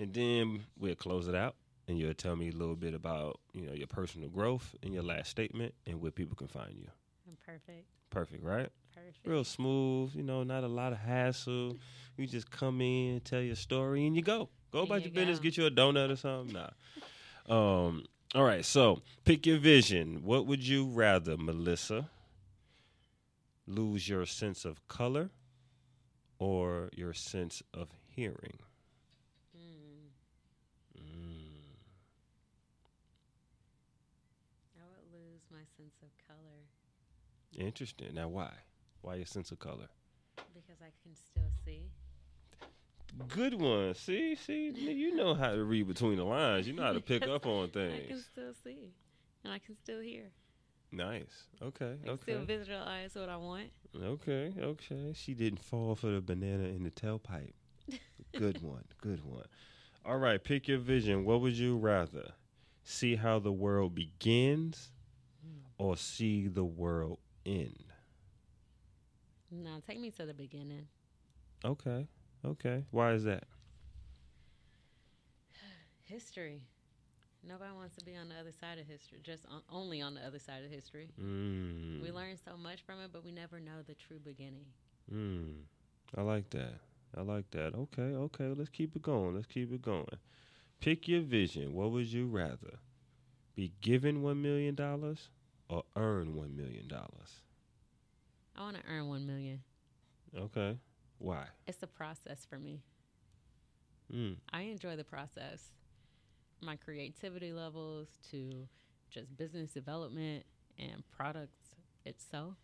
[SPEAKER 1] And then we'll close it out and you'll tell me a little bit about, you know, your personal growth and your last statement and where people can find you.
[SPEAKER 2] Perfect.
[SPEAKER 1] Perfect, right?
[SPEAKER 2] Perfect.
[SPEAKER 1] real smooth, you know, not a lot of hassle. You just come in, tell your story, and you go. Go about
[SPEAKER 2] you
[SPEAKER 1] your business, get you a donut or something. Nah. um, all right, so pick your vision. What would you rather, Melissa? Lose your sense of color or your sense of hearing?
[SPEAKER 2] Mm,
[SPEAKER 1] Mm.
[SPEAKER 2] I would lose my sense of color
[SPEAKER 1] Interesting. Now, why? Why your sense of color?
[SPEAKER 2] because I can still see.
[SPEAKER 1] Good one. See, see, you know how to read between the lines. You know how to pick up on things.
[SPEAKER 2] I can still see, and I can still hear.
[SPEAKER 1] Nice. Okay.
[SPEAKER 2] I can still
[SPEAKER 1] Okay.
[SPEAKER 2] visualize what I want.
[SPEAKER 1] Okay. Okay. She didn't fall for the banana in the tailpipe. Good one. Good one. All right. Pick your vision. What would you rather? See how the world begins hmm. or see the world end?
[SPEAKER 2] No, take me to the beginning.
[SPEAKER 1] Okay. Okay. Why is that?
[SPEAKER 2] History. Nobody wants to be on the other side of history. Just on, only on the other side of history.
[SPEAKER 1] Mm.
[SPEAKER 2] We learn so much from it, but we never know the true beginning.
[SPEAKER 1] Mm. I like that. I like that. Okay, okay. Let's keep it going. Let's keep it going. Pick your vision. What would you rather? Be given $1 million or earn one million dollars?
[SPEAKER 2] I want to earn one million.
[SPEAKER 1] Okay. Why?
[SPEAKER 2] It's a process for me.
[SPEAKER 1] Mm.
[SPEAKER 2] I enjoy the process. My creativity levels to just business development and products itself.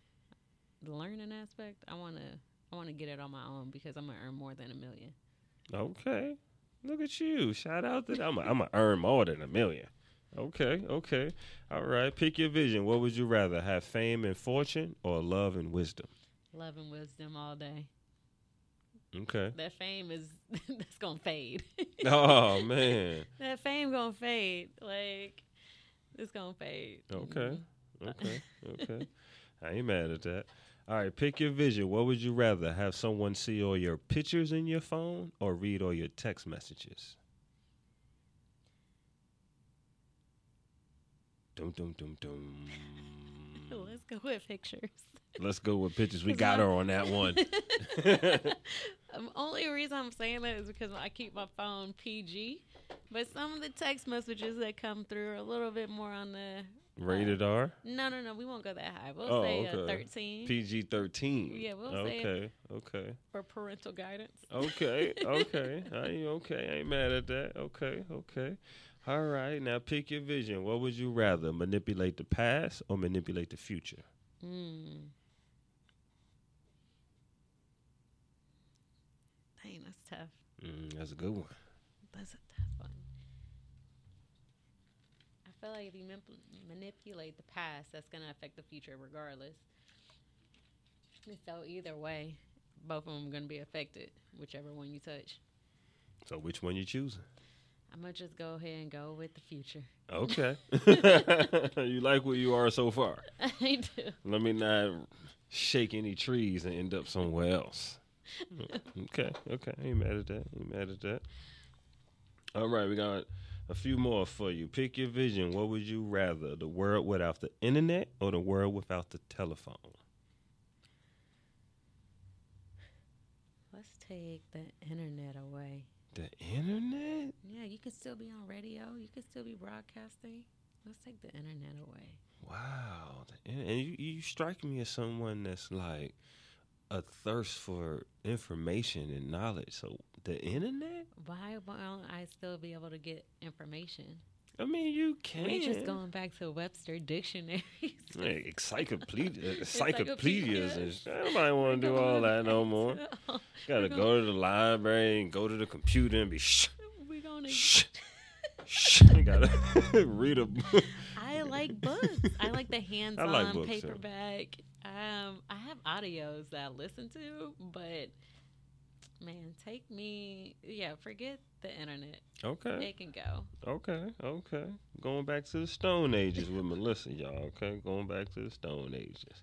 [SPEAKER 2] The learning aspect, I want to I want to get it on my own because I'm going to earn more than a million.
[SPEAKER 1] Okay. Look at you. Shout out to that I'm I'm gonna earn more than a million. Okay, okay. All right. Pick your vision. What would you rather have fame and fortune or love and wisdom?
[SPEAKER 2] Love and wisdom all day.
[SPEAKER 1] Okay.
[SPEAKER 2] That fame is that's going to fade.
[SPEAKER 1] Oh man.
[SPEAKER 2] that fame going to fade. Like it's going to fade.
[SPEAKER 1] Okay.
[SPEAKER 2] Mhm.
[SPEAKER 1] Okay. Okay. I ain't mad at that. All right, pick your vision. What would you rather have someone see all your pictures in your phone or read all your text messages? Dum dum dum dum.
[SPEAKER 2] Let's go with pictures.
[SPEAKER 1] Let's go with pictures. We got her on that one.
[SPEAKER 2] Um, only reason I'm saying that is because I keep my phone PG, but some of the text messages that come through are a little bit more on the.
[SPEAKER 1] Rated R.
[SPEAKER 2] No, no, no. We won't go that high. We'll
[SPEAKER 1] Oh,
[SPEAKER 2] say uh,
[SPEAKER 1] okay.
[SPEAKER 2] 13
[SPEAKER 1] PG thirteen.
[SPEAKER 2] Yeah, we'll say
[SPEAKER 1] okay, okay,
[SPEAKER 2] for parental guidance.
[SPEAKER 1] okay, okay. I okay. I ain't mad at that. Okay, okay. All right. Now pick your vision. What would you rather manipulate the past or manipulate the future?
[SPEAKER 2] Mm. Dang, that's tough.
[SPEAKER 1] Mm, that's a good one.
[SPEAKER 2] That's a tough one. I feel like if you manip- manipulate the past, that's going to affect the future regardless. And So either way, both of them are going to be affected, whichever one you touch.
[SPEAKER 1] So which one you choosing?
[SPEAKER 2] I'm to just go ahead and go with the future.
[SPEAKER 1] Okay. you like where you are so far.
[SPEAKER 2] I do.
[SPEAKER 1] Let me not shake any trees and end up somewhere else. okay, okay. Ain't mad at that. Ain't mad at that. All right, we got a few more for you. Pick your vision. What would you rather? The world without the internet or the world without the telephone?
[SPEAKER 2] Let's take the internet away.
[SPEAKER 1] The internet?
[SPEAKER 2] Yeah, you can still be on radio. You can still be broadcasting. Let's take the internet away.
[SPEAKER 1] Wow. And you, you strike me as someone that's like a thirst for information and knowledge. So the internet?
[SPEAKER 2] Why won't I still be able to get information?
[SPEAKER 1] I mean, you can.
[SPEAKER 2] We just going back to Webster dictionaries.
[SPEAKER 1] Like encyclopedia, encyclopedias
[SPEAKER 2] Encyclopedia.
[SPEAKER 1] and shit. Nobody want to do all that no more. Got to
[SPEAKER 2] We're
[SPEAKER 1] go to the library and go to the computer and be shh,
[SPEAKER 2] We're gonna.
[SPEAKER 1] shh, shh. You got to read a book.
[SPEAKER 2] I like books. I like the hands-on
[SPEAKER 1] like books,
[SPEAKER 2] paperback. Um, I have audios that I listen to, but man, take me. Yeah, forget the internet.
[SPEAKER 1] Okay,
[SPEAKER 2] It can go.
[SPEAKER 1] okay, okay. Going back to the Stone Ages with Melissa, y'all. Okay, going back to the Stone Ages.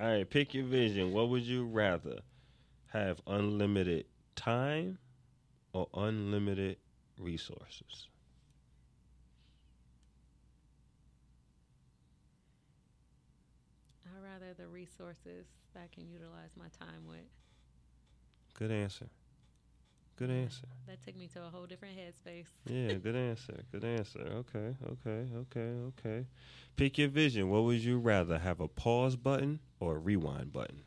[SPEAKER 1] All right, pick your vision. What would you rather have? Unlimited time or unlimited resources?
[SPEAKER 2] I'd rather the resources that I can utilize my time with.
[SPEAKER 1] Good answer. Good answer.
[SPEAKER 2] That took me to a whole different headspace.
[SPEAKER 1] Yeah, good answer. Good answer. Okay, okay, okay, okay. Pick your vision. What would you rather have a pause button or a rewind button?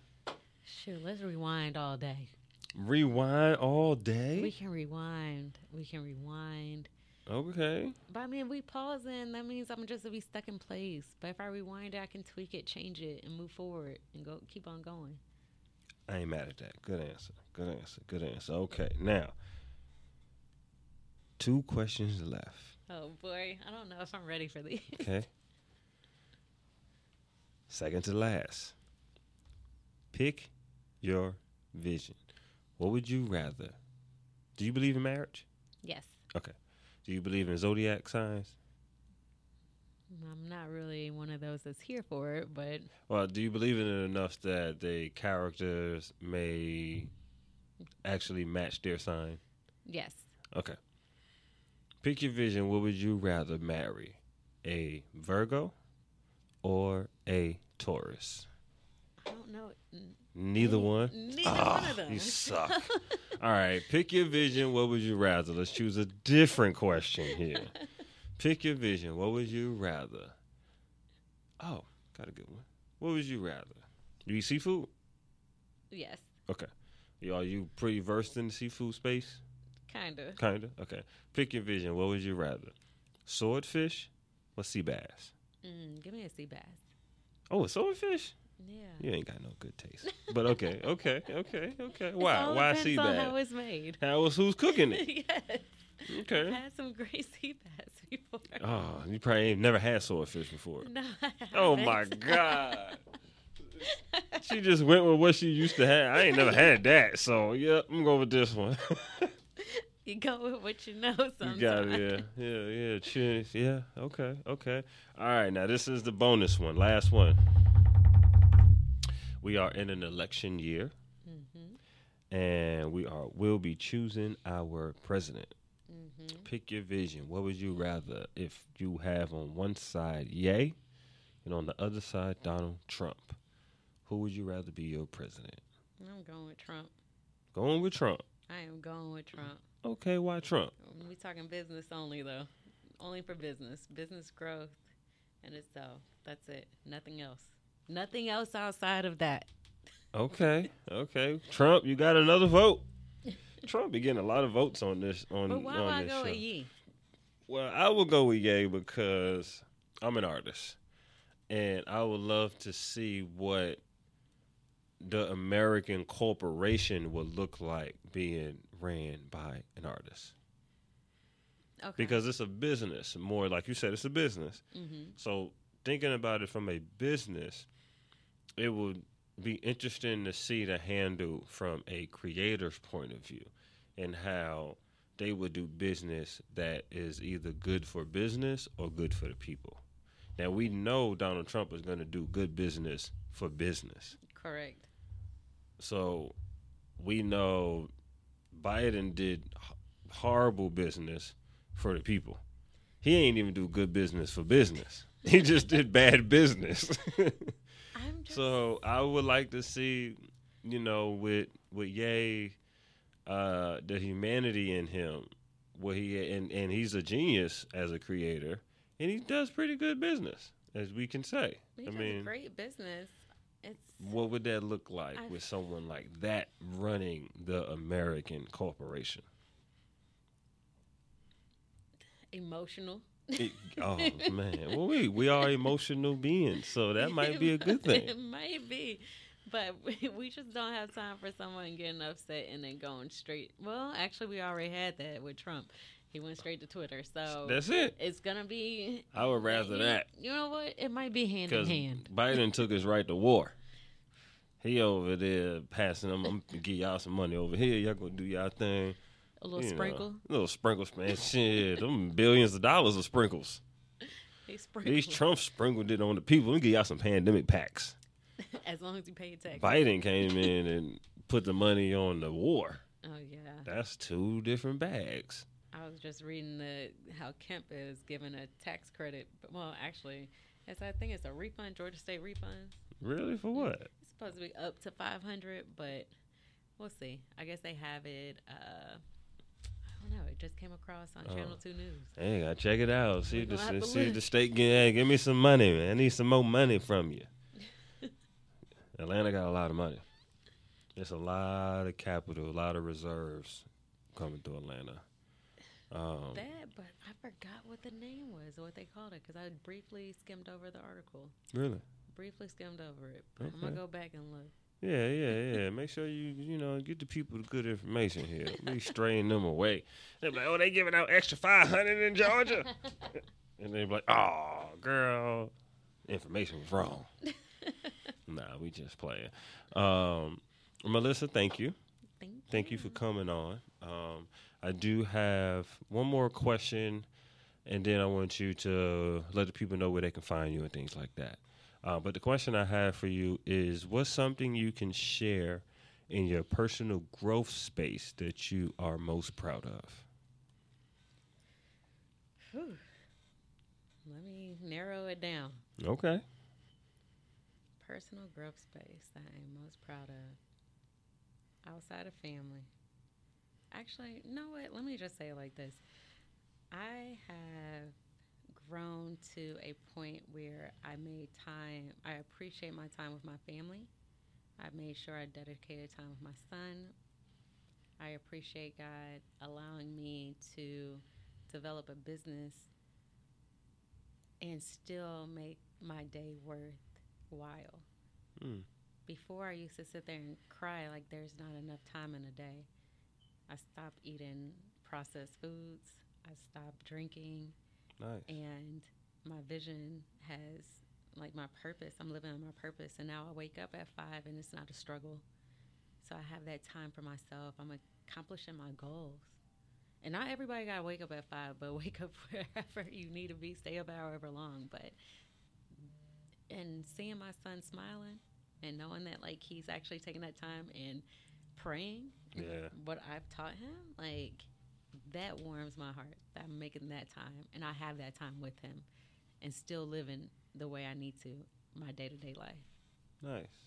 [SPEAKER 2] Shoot, let's rewind all day.
[SPEAKER 1] Rewind all day?
[SPEAKER 2] We can rewind. We can rewind.
[SPEAKER 1] Okay.
[SPEAKER 2] But I mean, we pause, pausing. That means I'm just going to be stuck in place. But if I rewind, it, I can tweak it, change it, and move forward and go keep on going.
[SPEAKER 1] I ain't mad at that. Good answer. Good answer. Good answer. Okay. Now, two questions left.
[SPEAKER 2] Oh boy, I don't know if I'm ready for these.
[SPEAKER 1] Okay. Second to last. Pick your vision. What would you rather? Do you believe in marriage?
[SPEAKER 2] yes, Okay.
[SPEAKER 1] Do you believe in zodiac signs?
[SPEAKER 2] I'm not really one of those that's here for it, but
[SPEAKER 1] Well, do you believe in it enough that the characters may actually match their sign?
[SPEAKER 2] yes,
[SPEAKER 1] Okay. Pick your vision. What would you rather marry? A Virgo or a Taurus?
[SPEAKER 2] I don't know.
[SPEAKER 1] Neither one.
[SPEAKER 2] Neither
[SPEAKER 1] Ah,
[SPEAKER 2] one of them.
[SPEAKER 1] You suck. All right. Pick your vision. What would you rather? Let's choose a different question here. Pick your vision. What would you rather? Oh, got a good one. What would you rather? Do You eat seafood?
[SPEAKER 2] Yes,
[SPEAKER 1] Okay. Are you pretty versed in the seafood space?
[SPEAKER 2] kinda.
[SPEAKER 1] Kinda. Okay. Pick your vision. What would you rather? Swordfish or sea bass?
[SPEAKER 2] Mm, give me a sea bass.
[SPEAKER 1] Oh, a swordfish?
[SPEAKER 2] Yeah.
[SPEAKER 1] You ain't got no good taste. But okay, okay, okay, okay. Why? Why sea
[SPEAKER 2] on How it's made.
[SPEAKER 1] How was who's cooking it?
[SPEAKER 2] yes. I've
[SPEAKER 1] Okay.
[SPEAKER 2] had some great sea bass before.
[SPEAKER 1] Oh, you probably ain't never had swordfish before.
[SPEAKER 2] No.
[SPEAKER 1] Oh my god. She just went with what she used to have. I ain't never had that, so yeah, I'm going with this one.
[SPEAKER 2] You go with what you know sometimes.
[SPEAKER 1] You got it, yeah, yeah, yeah. Cheers, yeah. Okay, okay. All right, now this is the bonus one, last one. We are in an election year,
[SPEAKER 2] Mm-hmm.
[SPEAKER 1] and we are will be choosing our president.
[SPEAKER 2] Mm-hmm.
[SPEAKER 1] Pick your vision. What would you rather if you have on one side Ye, and on the other side Donald Trump? Who would you rather be your president?
[SPEAKER 2] I'm going with Trump.
[SPEAKER 1] Going with Trump.
[SPEAKER 2] I am going with Trump.
[SPEAKER 1] Okay, why Trump?
[SPEAKER 2] We talking business only though. Only for business, business growth, and itself. That's it. Nothing else. Nothing else outside of that.
[SPEAKER 1] Okay, okay. Trump, you got another vote. Trump be getting a lot of votes on this on,
[SPEAKER 2] But why
[SPEAKER 1] on
[SPEAKER 2] would I
[SPEAKER 1] this
[SPEAKER 2] go
[SPEAKER 1] show.
[SPEAKER 2] with Ye?
[SPEAKER 1] Well, I will go with Ye because I'm an artist, and I would love to see what the American corporation would look like being ran by an artist.
[SPEAKER 2] Okay.
[SPEAKER 1] Because it's a business, more like you said, it's a business.
[SPEAKER 2] hmm
[SPEAKER 1] So thinking about it from a business, it would be interesting to see the handle from a creator's point of view and how they would do business that is either good for business or good for the people. Now we know Donald Trump is going to do good business for business.
[SPEAKER 2] correct.
[SPEAKER 1] So we know Biden did horrible business for the people. He ain't even do good business for business. He just did bad business.
[SPEAKER 2] Just
[SPEAKER 1] so I would like to see, you know, with with Ye, uh, the humanity in him, where he and and he's a genius as a creator, and he does pretty good business, as we can say.
[SPEAKER 2] he
[SPEAKER 1] I
[SPEAKER 2] does
[SPEAKER 1] mean,
[SPEAKER 2] great business. It's
[SPEAKER 1] what would that look like
[SPEAKER 2] I-
[SPEAKER 1] with someone like that running the American corporation?
[SPEAKER 2] emotional.
[SPEAKER 1] It- oh man, well we we are emotional beings, so that might be a good thing.
[SPEAKER 2] it might be. But we, we just don't have time for someone getting upset and then going straight. Well, actually, we already had that with Trump. He went straight to Twitter. So
[SPEAKER 1] That's it.
[SPEAKER 2] it's gonna be.
[SPEAKER 1] I would rather that
[SPEAKER 2] You know what? It might be hand in hand.
[SPEAKER 1] Biden took his right to war. He over there passing them. I'm gonna give y'all some money over here. Y'all gonna do y'all thing.
[SPEAKER 2] A little
[SPEAKER 1] You know,
[SPEAKER 2] sprinkle.
[SPEAKER 1] little sprinkles, man. Shit, them billions of dollars of sprinkles.
[SPEAKER 2] He sprinkled.
[SPEAKER 1] These Trump sprinkled it on the people. We give y'all some pandemic packs.
[SPEAKER 2] as long as you pay taxes.
[SPEAKER 1] Biden came in and put the money on the war.
[SPEAKER 2] Oh yeah.
[SPEAKER 1] That's two different bags.
[SPEAKER 2] I was just reading the how Kemp is given a tax credit. But, well, actually, it's I think it's a refund, Georgia State refund.
[SPEAKER 1] Really? For what?
[SPEAKER 2] It's supposed to be up to five hundred, but we'll see. I guess they have it. Uh, I don't know. It just came across on
[SPEAKER 1] Oh.
[SPEAKER 2] Channel Two News.
[SPEAKER 1] Hey, I check it out. See the,
[SPEAKER 2] gonna have to
[SPEAKER 1] see the state hey, give me some money, man. I need some more money from you. Atlanta got a lot of money. There's a lot of capital, a lot of reserves coming to Atlanta. Um,
[SPEAKER 2] That, but I forgot what the name was or what they called it because I briefly skimmed over the article.
[SPEAKER 1] really?
[SPEAKER 2] Briefly skimmed over it. But I'm gonna go back and look.
[SPEAKER 1] Yeah, yeah, yeah. Make sure you you know get the people the good information here. Be straying them away. They're like, oh, they giving out extra five hundred in Georgia, and they be like, oh, girl, information was wrong. nah, we just playing. Um, Melissa, thank you.
[SPEAKER 2] Thank you.
[SPEAKER 1] Thank you for coming on. Um, I do have one more question, and then I want you to let the people know where they can find you and things like that. Uh, but the question I have for you is what's something you can share in your personal growth space that you are most proud of?
[SPEAKER 2] Whew. Let me narrow it down.
[SPEAKER 1] Okay.
[SPEAKER 2] Personal growth space that I am most proud of outside of family. Actually, you know what? Let me just say it like this I have grown to a point where I made time. I appreciate my time with my family. I made sure I dedicated time with my son. I appreciate God allowing me to develop a business and still make my day worthwhile.
[SPEAKER 1] Mm.
[SPEAKER 2] Before, I used to sit there and cry like there's not enough time in a day. I stopped eating processed foods. I stopped drinking
[SPEAKER 1] Nice.
[SPEAKER 2] and my vision has like my purpose i'm living on my purpose and now i wake up at five and it's not a struggle so i have that time for myself i'm accomplishing my goals and not everybody gotta wake up at five but wake up wherever you need to be stay up however long but and seeing my son smiling and knowing that like he's actually taking that time and praying
[SPEAKER 1] Yeah.
[SPEAKER 2] what i've taught him like that warms my heart that I'm making that time and I have that time with him and still living the way I need to my day to day life.
[SPEAKER 1] Nice.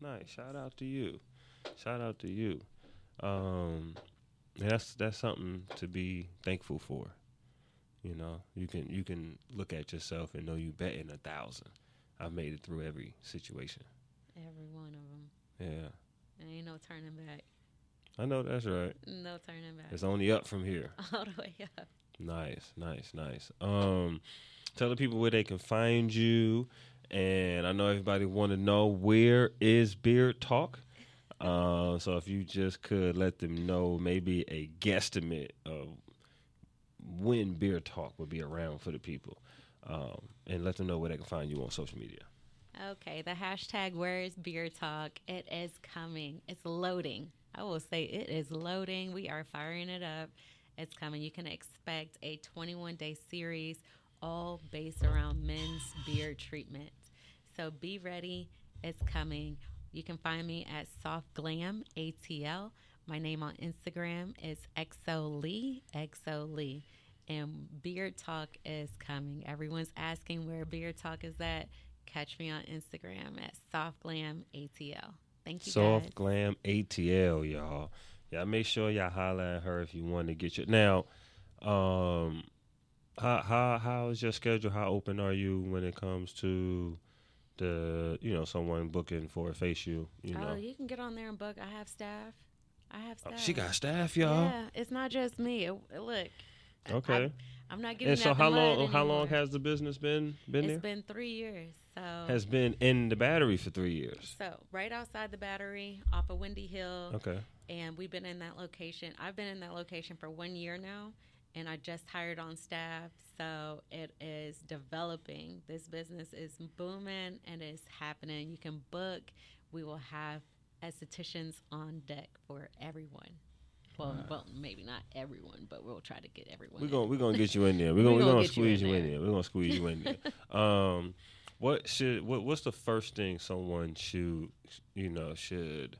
[SPEAKER 1] Nice. Shout out to you. Shout out to you. Um that's that's something to be thankful for. You know, you can you can look at yourself and know you betting a thousand. I've made it through every situation.
[SPEAKER 2] Every one of them.
[SPEAKER 1] Yeah.
[SPEAKER 2] There ain't no turning back.
[SPEAKER 1] I know that's right.
[SPEAKER 2] No turning back.
[SPEAKER 1] It's only up from here.
[SPEAKER 2] All the way up.
[SPEAKER 1] Nice, nice, nice. Um, tell the people where they can find you, and I know everybody want to know where is Beard Talk. Uh, so if you just could let them know maybe a guesstimate of when Beard Talk will be around for the people, um, and let them know where they can find you on social media.
[SPEAKER 2] Okay, the hashtag where is beard talk? It is coming. It's loading. I will say it is loading. We are firing it up. It's coming. You can expect a 21 day series all based around men's beard treatment. So be ready. It's coming. You can find me at Soft Glam ATL. My name on Instagram is XO Lee. XO Lee. And Beard Talk is coming. Everyone's asking where Beard Talk is at. Catch me on Instagram at Soft Glam ATL. Thank you,
[SPEAKER 1] Soft
[SPEAKER 2] guys.
[SPEAKER 1] Glam ATL, y'all. Yeah, make sure y'all holler at her if you want to get your now. Um, how how how is your schedule? How open are you when it comes to the you know someone booking for a facial? You know,
[SPEAKER 2] Oh, you can get on there and book. I have staff. I have
[SPEAKER 1] Oh,
[SPEAKER 2] staff.
[SPEAKER 1] she got staff, y'all.
[SPEAKER 2] Yeah, it's not just me. It, it- look.
[SPEAKER 1] Okay.
[SPEAKER 2] I, am not getting
[SPEAKER 1] and so how long how long has the business been been
[SPEAKER 2] It's
[SPEAKER 1] there?
[SPEAKER 2] It's been three years. So
[SPEAKER 1] has been in the Battery for three years.
[SPEAKER 2] so right outside the Battery, off of Windy Hill,
[SPEAKER 1] Okay.
[SPEAKER 2] and we've been in that location. I've been in that location for one year now, and I just hired on staff. So it is developing. This business is booming and it's happening. You can book. We will have estheticians on deck for everyone. Well, well, maybe not everyone, but we'll try to get everyone.
[SPEAKER 1] We're gonna we're gonna get you in there. We're gonna we're
[SPEAKER 2] gonna
[SPEAKER 1] gonna
[SPEAKER 2] get you
[SPEAKER 1] squeeze
[SPEAKER 2] in
[SPEAKER 1] you in
[SPEAKER 2] there.
[SPEAKER 1] there. We're gonna squeeze you in there. Um, what should what what's the first thing someone should you know should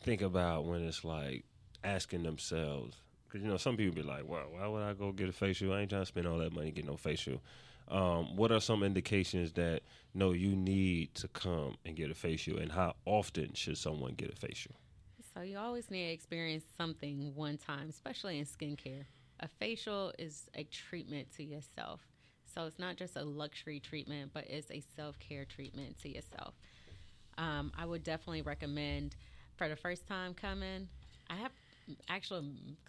[SPEAKER 1] think about when it's like asking themselves? Because you know some people be like, "Well, why would I go get a facial? I ain't trying to spend all that money to get no facial." Um, what are some indications that no you need to come and get a facial, and how often should someone get a facial?
[SPEAKER 2] So you always need to experience something one time, especially in skincare. A facial is a treatment to yourself. So it's not just a luxury treatment, but it's a self care treatment to yourself. Um, I would definitely recommend for the first time coming. I have actual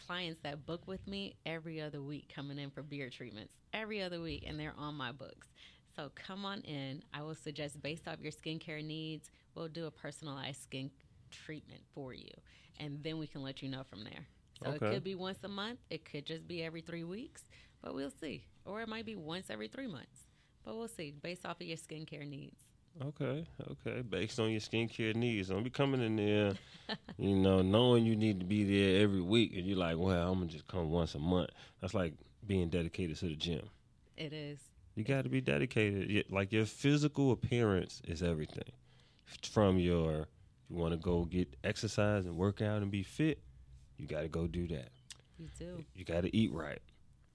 [SPEAKER 2] clients that book with me every other week coming in for beard treatments every other week, and they're on my books. So come on in. I will suggest based off your skincare needs, we'll do a personalized skin treatment for you, and then we can let you know from there. So
[SPEAKER 1] Okay.
[SPEAKER 2] it could be once a month, it could just be every three weeks, but we'll see. Or it might be once every three months, but we'll see based off of your skincare needs.
[SPEAKER 1] Okay, okay. Based on your skincare needs, don't be coming in there, you know, knowing you need to be there every week, and you're like, well, I'm gonna just come once a month. That's like being dedicated to the gym.
[SPEAKER 2] It is.
[SPEAKER 1] You got to be dedicated. Like your physical appearance is everything. From your, you want to go get exercise and work out and be fit, you got to go do that.
[SPEAKER 2] You do.
[SPEAKER 1] You got to eat right.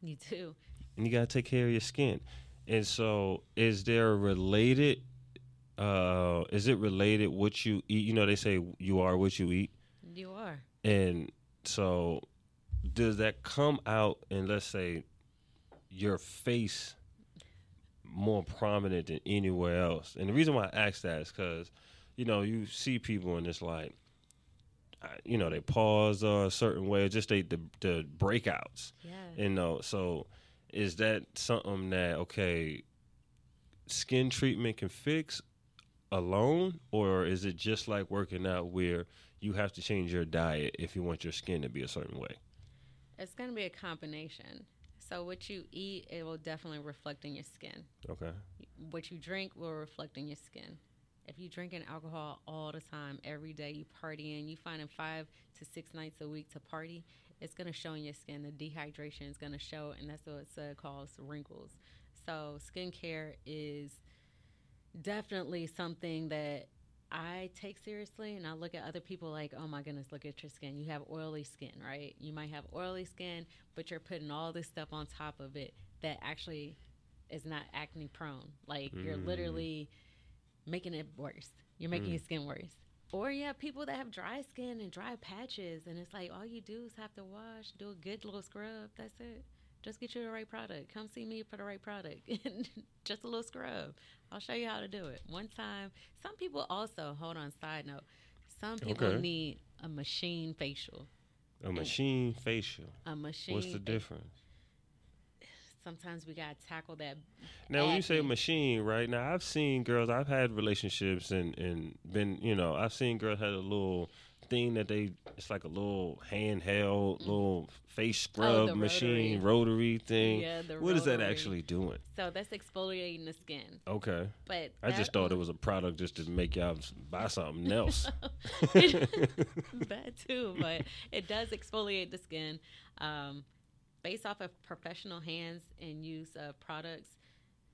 [SPEAKER 2] You do.
[SPEAKER 1] And you got to take care of your skin. And so, is there a related? Uh, is it related what you eat? You know, they say you are what you eat,
[SPEAKER 2] You are.
[SPEAKER 1] and so does that come out? And let's say your face more prominent than anywhere else. And the reason why I ask that is because, you know, you see people and it's like, you know, they pause uh, a certain way, just they the, the breakouts.
[SPEAKER 2] Yeah.
[SPEAKER 1] You know, so is that something that okay, skin treatment can fix alone, or is it just like working out where you have to change your diet if you want your skin to be a certain way?
[SPEAKER 2] It's going to be a combination. So what you eat, it will definitely reflect in your skin.
[SPEAKER 1] Okay.
[SPEAKER 2] What you drink will reflect in your skin. If you're drinking alcohol all the time, every day, you partying, you finding five to six nights a week to party, it's going to show in your skin. The dehydration is going to show, and that's what it calls wrinkles. So skincare is definitely something that I take seriously, and I look at other people like, oh my goodness, look at your skin. You have oily skin, right? You might have oily skin, but you're putting all this stuff on top of it that actually is not acne prone. Like you're
[SPEAKER 1] Mm.
[SPEAKER 2] literally making it worse. You're making
[SPEAKER 1] Mm.
[SPEAKER 2] your skin worse. Or you have people that have dry skin and dry patches, and it's like all you do is have to wash, do a good little scrub. That's it. Just get you the right product. Come see me for the right product. Just a little scrub. I'll show you how to do it. One time, some people also, hold on, side note, some people
[SPEAKER 1] Okay.
[SPEAKER 2] need a machine facial.
[SPEAKER 1] A machine facial.
[SPEAKER 2] A machine.
[SPEAKER 1] What's the difference?
[SPEAKER 2] Sometimes we got to tackle that.
[SPEAKER 1] Now, when you say machine, right now, I've seen girls. I've had relationships and and been, you know, I've seen girls had a little thing that they. It's like a little handheld, little face scrub
[SPEAKER 2] Mm. Oh,
[SPEAKER 1] machine, rotary thing.
[SPEAKER 2] Yeah, the rotary.
[SPEAKER 1] what is that actually doing?
[SPEAKER 2] So that's exfoliating the skin.
[SPEAKER 1] Okay,
[SPEAKER 2] But
[SPEAKER 1] I just thought it was a product just to make y'all buy something else.
[SPEAKER 2] that too, but it does exfoliate the skin. Um, based off of professional hands and use of products,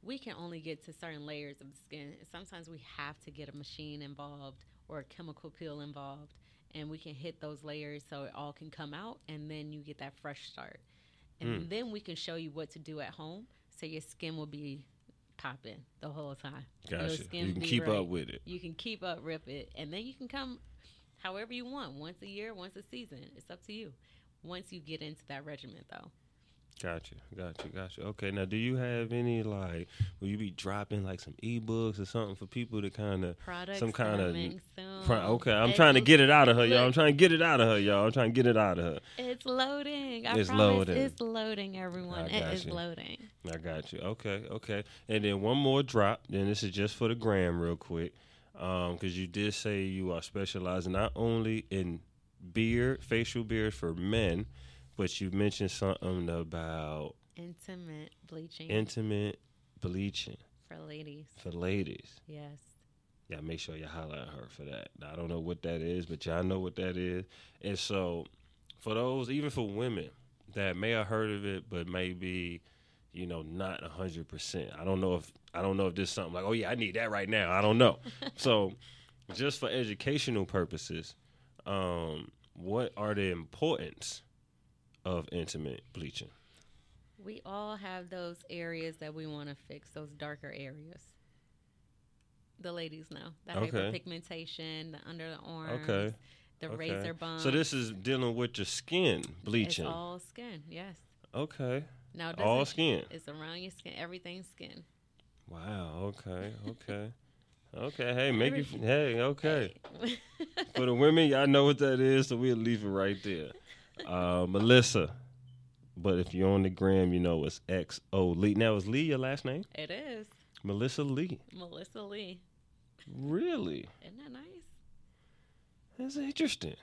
[SPEAKER 2] we can only get to certain layers of the skin. Sometimes we have to get a machine involved or a chemical peel involved, and we can hit those layers so it all can come out, and then you get that fresh start. And hmm. then we can show you what to do at home, so your skin will be popping the whole time.
[SPEAKER 1] Gotcha.
[SPEAKER 2] skin
[SPEAKER 1] You can keep
[SPEAKER 2] right
[SPEAKER 1] up with it.
[SPEAKER 2] you can keep up rip it and then you can come however you want once a year once a season it's up to you once you get into that regiment though
[SPEAKER 1] Gotcha, gotcha, gotcha. Okay, now do you have any like will you be dropping like some ebooks or something for people to kind of some kind of. Pro- okay, I'm
[SPEAKER 2] It
[SPEAKER 1] trying to get it out of her, y'all. I'm trying to get it out of her, y'all. I'm trying to get it out of her.
[SPEAKER 2] it's loading I
[SPEAKER 1] It's
[SPEAKER 2] promise
[SPEAKER 1] loading.
[SPEAKER 2] it's loading everyone it is
[SPEAKER 1] you.
[SPEAKER 2] loading
[SPEAKER 1] I got you. Okay, okay. And then one more drop. Then this is just for the gram, real quick, um, because you did say you are specializing not only in beard, facial beard for men, but you mentioned something about
[SPEAKER 2] intimate bleaching
[SPEAKER 1] intimate bleaching
[SPEAKER 2] for ladies
[SPEAKER 1] for ladies.
[SPEAKER 2] yes
[SPEAKER 1] Yeah, make sure you holler at her for that. I don't know what that is, but y'all know what that is. And so, for those, even for women that may have heard of it, but maybe, you know, not a hundred percent. I don't know if I don't know if this is something like, oh yeah, I need that right now. I don't know. so, just for educational purposes, um, what are the importance of intimate bleaching?
[SPEAKER 2] we all have those areas that we want to fix those darker areas the ladies know the
[SPEAKER 1] Okay.
[SPEAKER 2] hyperpigmentation the under the arms
[SPEAKER 1] Okay.
[SPEAKER 2] the
[SPEAKER 1] Okay.
[SPEAKER 2] razor bumps
[SPEAKER 1] So this is dealing with your skin bleaching.
[SPEAKER 2] It's all skin, yes.
[SPEAKER 1] okay.
[SPEAKER 2] Now
[SPEAKER 1] All skin.
[SPEAKER 2] It's around your skin. Everything's skin.
[SPEAKER 1] Wow. Okay. Okay. Okay. Hey, make it. Hey. Okay. For the women, y'all know what that is, so we'll leave it right there. Uh, Melissa. But if you're on the gram, you know it's X O Lee. Now is Lee your last name?
[SPEAKER 2] it is
[SPEAKER 1] Melissa Lee.
[SPEAKER 2] Melissa Lee.
[SPEAKER 1] Really?
[SPEAKER 2] Isn't that nice?
[SPEAKER 1] That's interesting.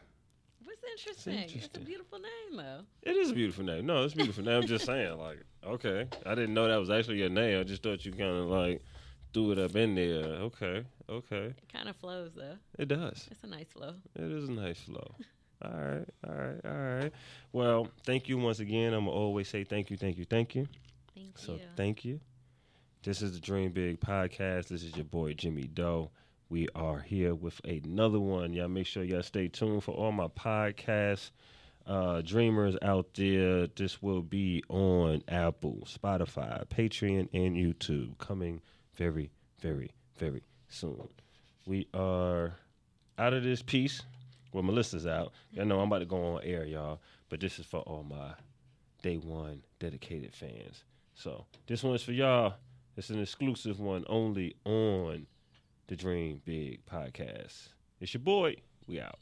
[SPEAKER 2] What's interesting? It's,
[SPEAKER 1] interesting.
[SPEAKER 2] a beautiful name, though.
[SPEAKER 1] It is a beautiful name. No, it's a beautiful name. I'm just saying, like, okay. I didn't know that was actually your name. I just thought you kind of like threw it up in there. Okay. Okay.
[SPEAKER 2] It kind of flows, though.
[SPEAKER 1] It does.
[SPEAKER 2] It's a nice flow.
[SPEAKER 1] It is a nice flow. All right, all right, all right. Well, thank you once again. I'm always say thank you, thank you, thank you.
[SPEAKER 2] Thank
[SPEAKER 1] So
[SPEAKER 2] you.
[SPEAKER 1] thank you. This is the Dream Big podcast. This is your boy Jimmy Doe. We are here with another one. Y'all make sure y'all stay tuned for all my podcast uh, dreamers out there. This will be on Apple, Spotify, Patreon, and YouTube coming very, very, very soon. We are out of this piece. Well, Melissa's out. Y'all know I'm about to go on air, y'all. But this is for all my day one dedicated fans. So this one's for y'all. It's an exclusive one only on the Dream Big podcast. It's your boy. We out.